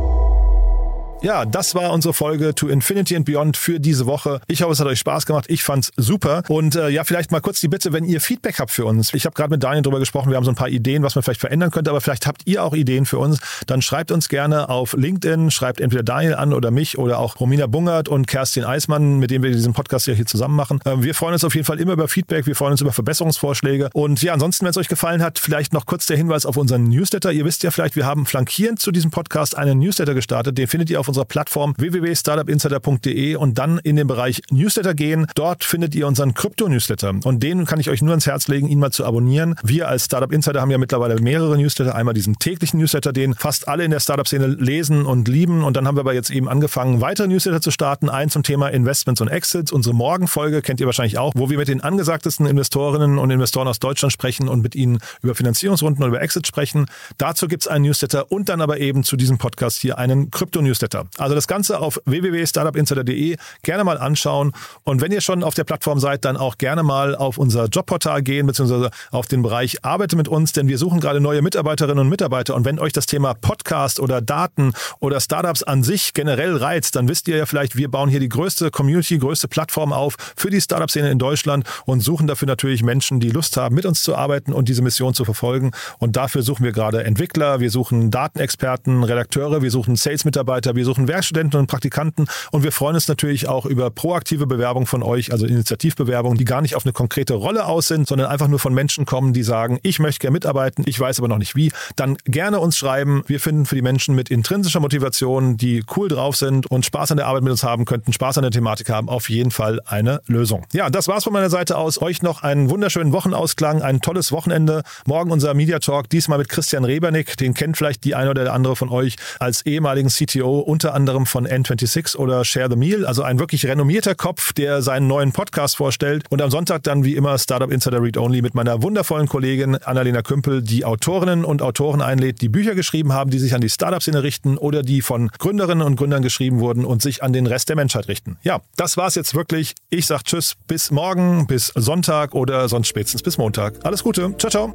Ja, das war unsere Folge To Infinity and Beyond für diese Woche. Ich hoffe, es hat euch Spaß gemacht. Ich fand's super. Und äh, ja, vielleicht mal kurz die Bitte, wenn ihr Feedback habt für uns. Ich habe gerade mit Daniel drüber gesprochen. Wir haben so ein paar Ideen, was man vielleicht verändern könnte. Aber vielleicht habt ihr auch Ideen für uns. Dann schreibt uns gerne auf LinkedIn. Schreibt entweder Daniel an oder mich oder auch Romina Bungert und Kerstin Eismann, mit denen wir diesen Podcast ja hier zusammen machen. Ähm, wir freuen uns auf jeden Fall immer über Feedback. Wir freuen uns über Verbesserungsvorschläge. Und ja, ansonsten, wenn es euch gefallen hat, vielleicht noch kurz der Hinweis auf unseren Newsletter. Ihr wisst ja vielleicht, wir haben flankierend zu diesem Podcast einen Newsletter gestartet. Den findet ihr auf unserer Plattform www.startupinsider.de und dann in den Bereich Newsletter gehen. Dort findet ihr unseren Krypto-Newsletter. Und den kann ich euch nur ans Herz legen, ihn mal zu abonnieren. Wir als Startup Insider haben ja mittlerweile mehrere Newsletter. Einmal diesen täglichen Newsletter, den fast alle in der Startup-Szene lesen und lieben. Und dann haben wir aber jetzt eben angefangen, weitere Newsletter zu starten. Ein zum Thema Investments und Exits. Unsere Morgenfolge kennt ihr wahrscheinlich auch, wo wir mit den angesagtesten Investorinnen und Investoren aus Deutschland sprechen und mit ihnen über Finanzierungsrunden und über Exits sprechen. Dazu gibt es einen Newsletter und dann aber eben zu diesem Podcast hier einen Krypto-Newsletter. Also das Ganze auf www.startupinsider.de gerne mal anschauen. Und wenn ihr schon auf der Plattform seid, dann auch gerne mal auf unser Jobportal gehen, beziehungsweise auf den Bereich Arbeite mit uns, denn wir suchen gerade neue Mitarbeiterinnen und Mitarbeiter. Und wenn euch das Thema Podcast oder Daten oder Startups an sich generell reizt, dann wisst ihr ja vielleicht, wir bauen hier die größte Community, größte Plattform auf für die Startup-Szene in Deutschland und suchen dafür natürlich Menschen, die Lust haben, mit uns zu arbeiten und diese Mission zu verfolgen. Und dafür suchen wir gerade Entwickler, wir suchen Datenexperten, Redakteure, wir suchen Sales-Mitarbeiter, wir suchen Werkstudenten und Praktikanten und wir freuen uns natürlich auch über proaktive Bewerbung von euch, also Initiativbewerbungen, die gar nicht auf eine konkrete Rolle aus sind, sondern einfach nur von Menschen kommen, die sagen, ich möchte gerne mitarbeiten, ich weiß aber noch nicht wie. Dann gerne uns schreiben. Wir finden für die Menschen mit intrinsischer Motivation, die cool drauf sind und Spaß an der Arbeit mit uns haben könnten, Spaß an der Thematik haben, auf jeden Fall eine Lösung. Ja, das war's von meiner Seite aus. Euch noch einen wunderschönen Wochenausklang, ein tolles Wochenende. Morgen unser Media Talk, diesmal mit Christian Rebernick. Den kennt vielleicht die eine oder der andere von euch als ehemaligen CTO, unter anderem von N26 oder Share the Meal. Also ein wirklich renommierter Kopf, der seinen neuen Podcast vorstellt. Und am Sonntag dann wie immer Startup Insider Read Only mit meiner wundervollen Kollegin Annalena Kümpel, die Autorinnen und Autoren einlädt, die Bücher geschrieben haben, die sich an die Startup-Szene richten oder die von Gründerinnen und Gründern geschrieben wurden und sich an den Rest der Menschheit richten. Ja, das war's jetzt wirklich. Ich sag Tschüss, bis morgen, bis Sonntag oder sonst spätestens bis Montag. Alles Gute. Ciao, ciao.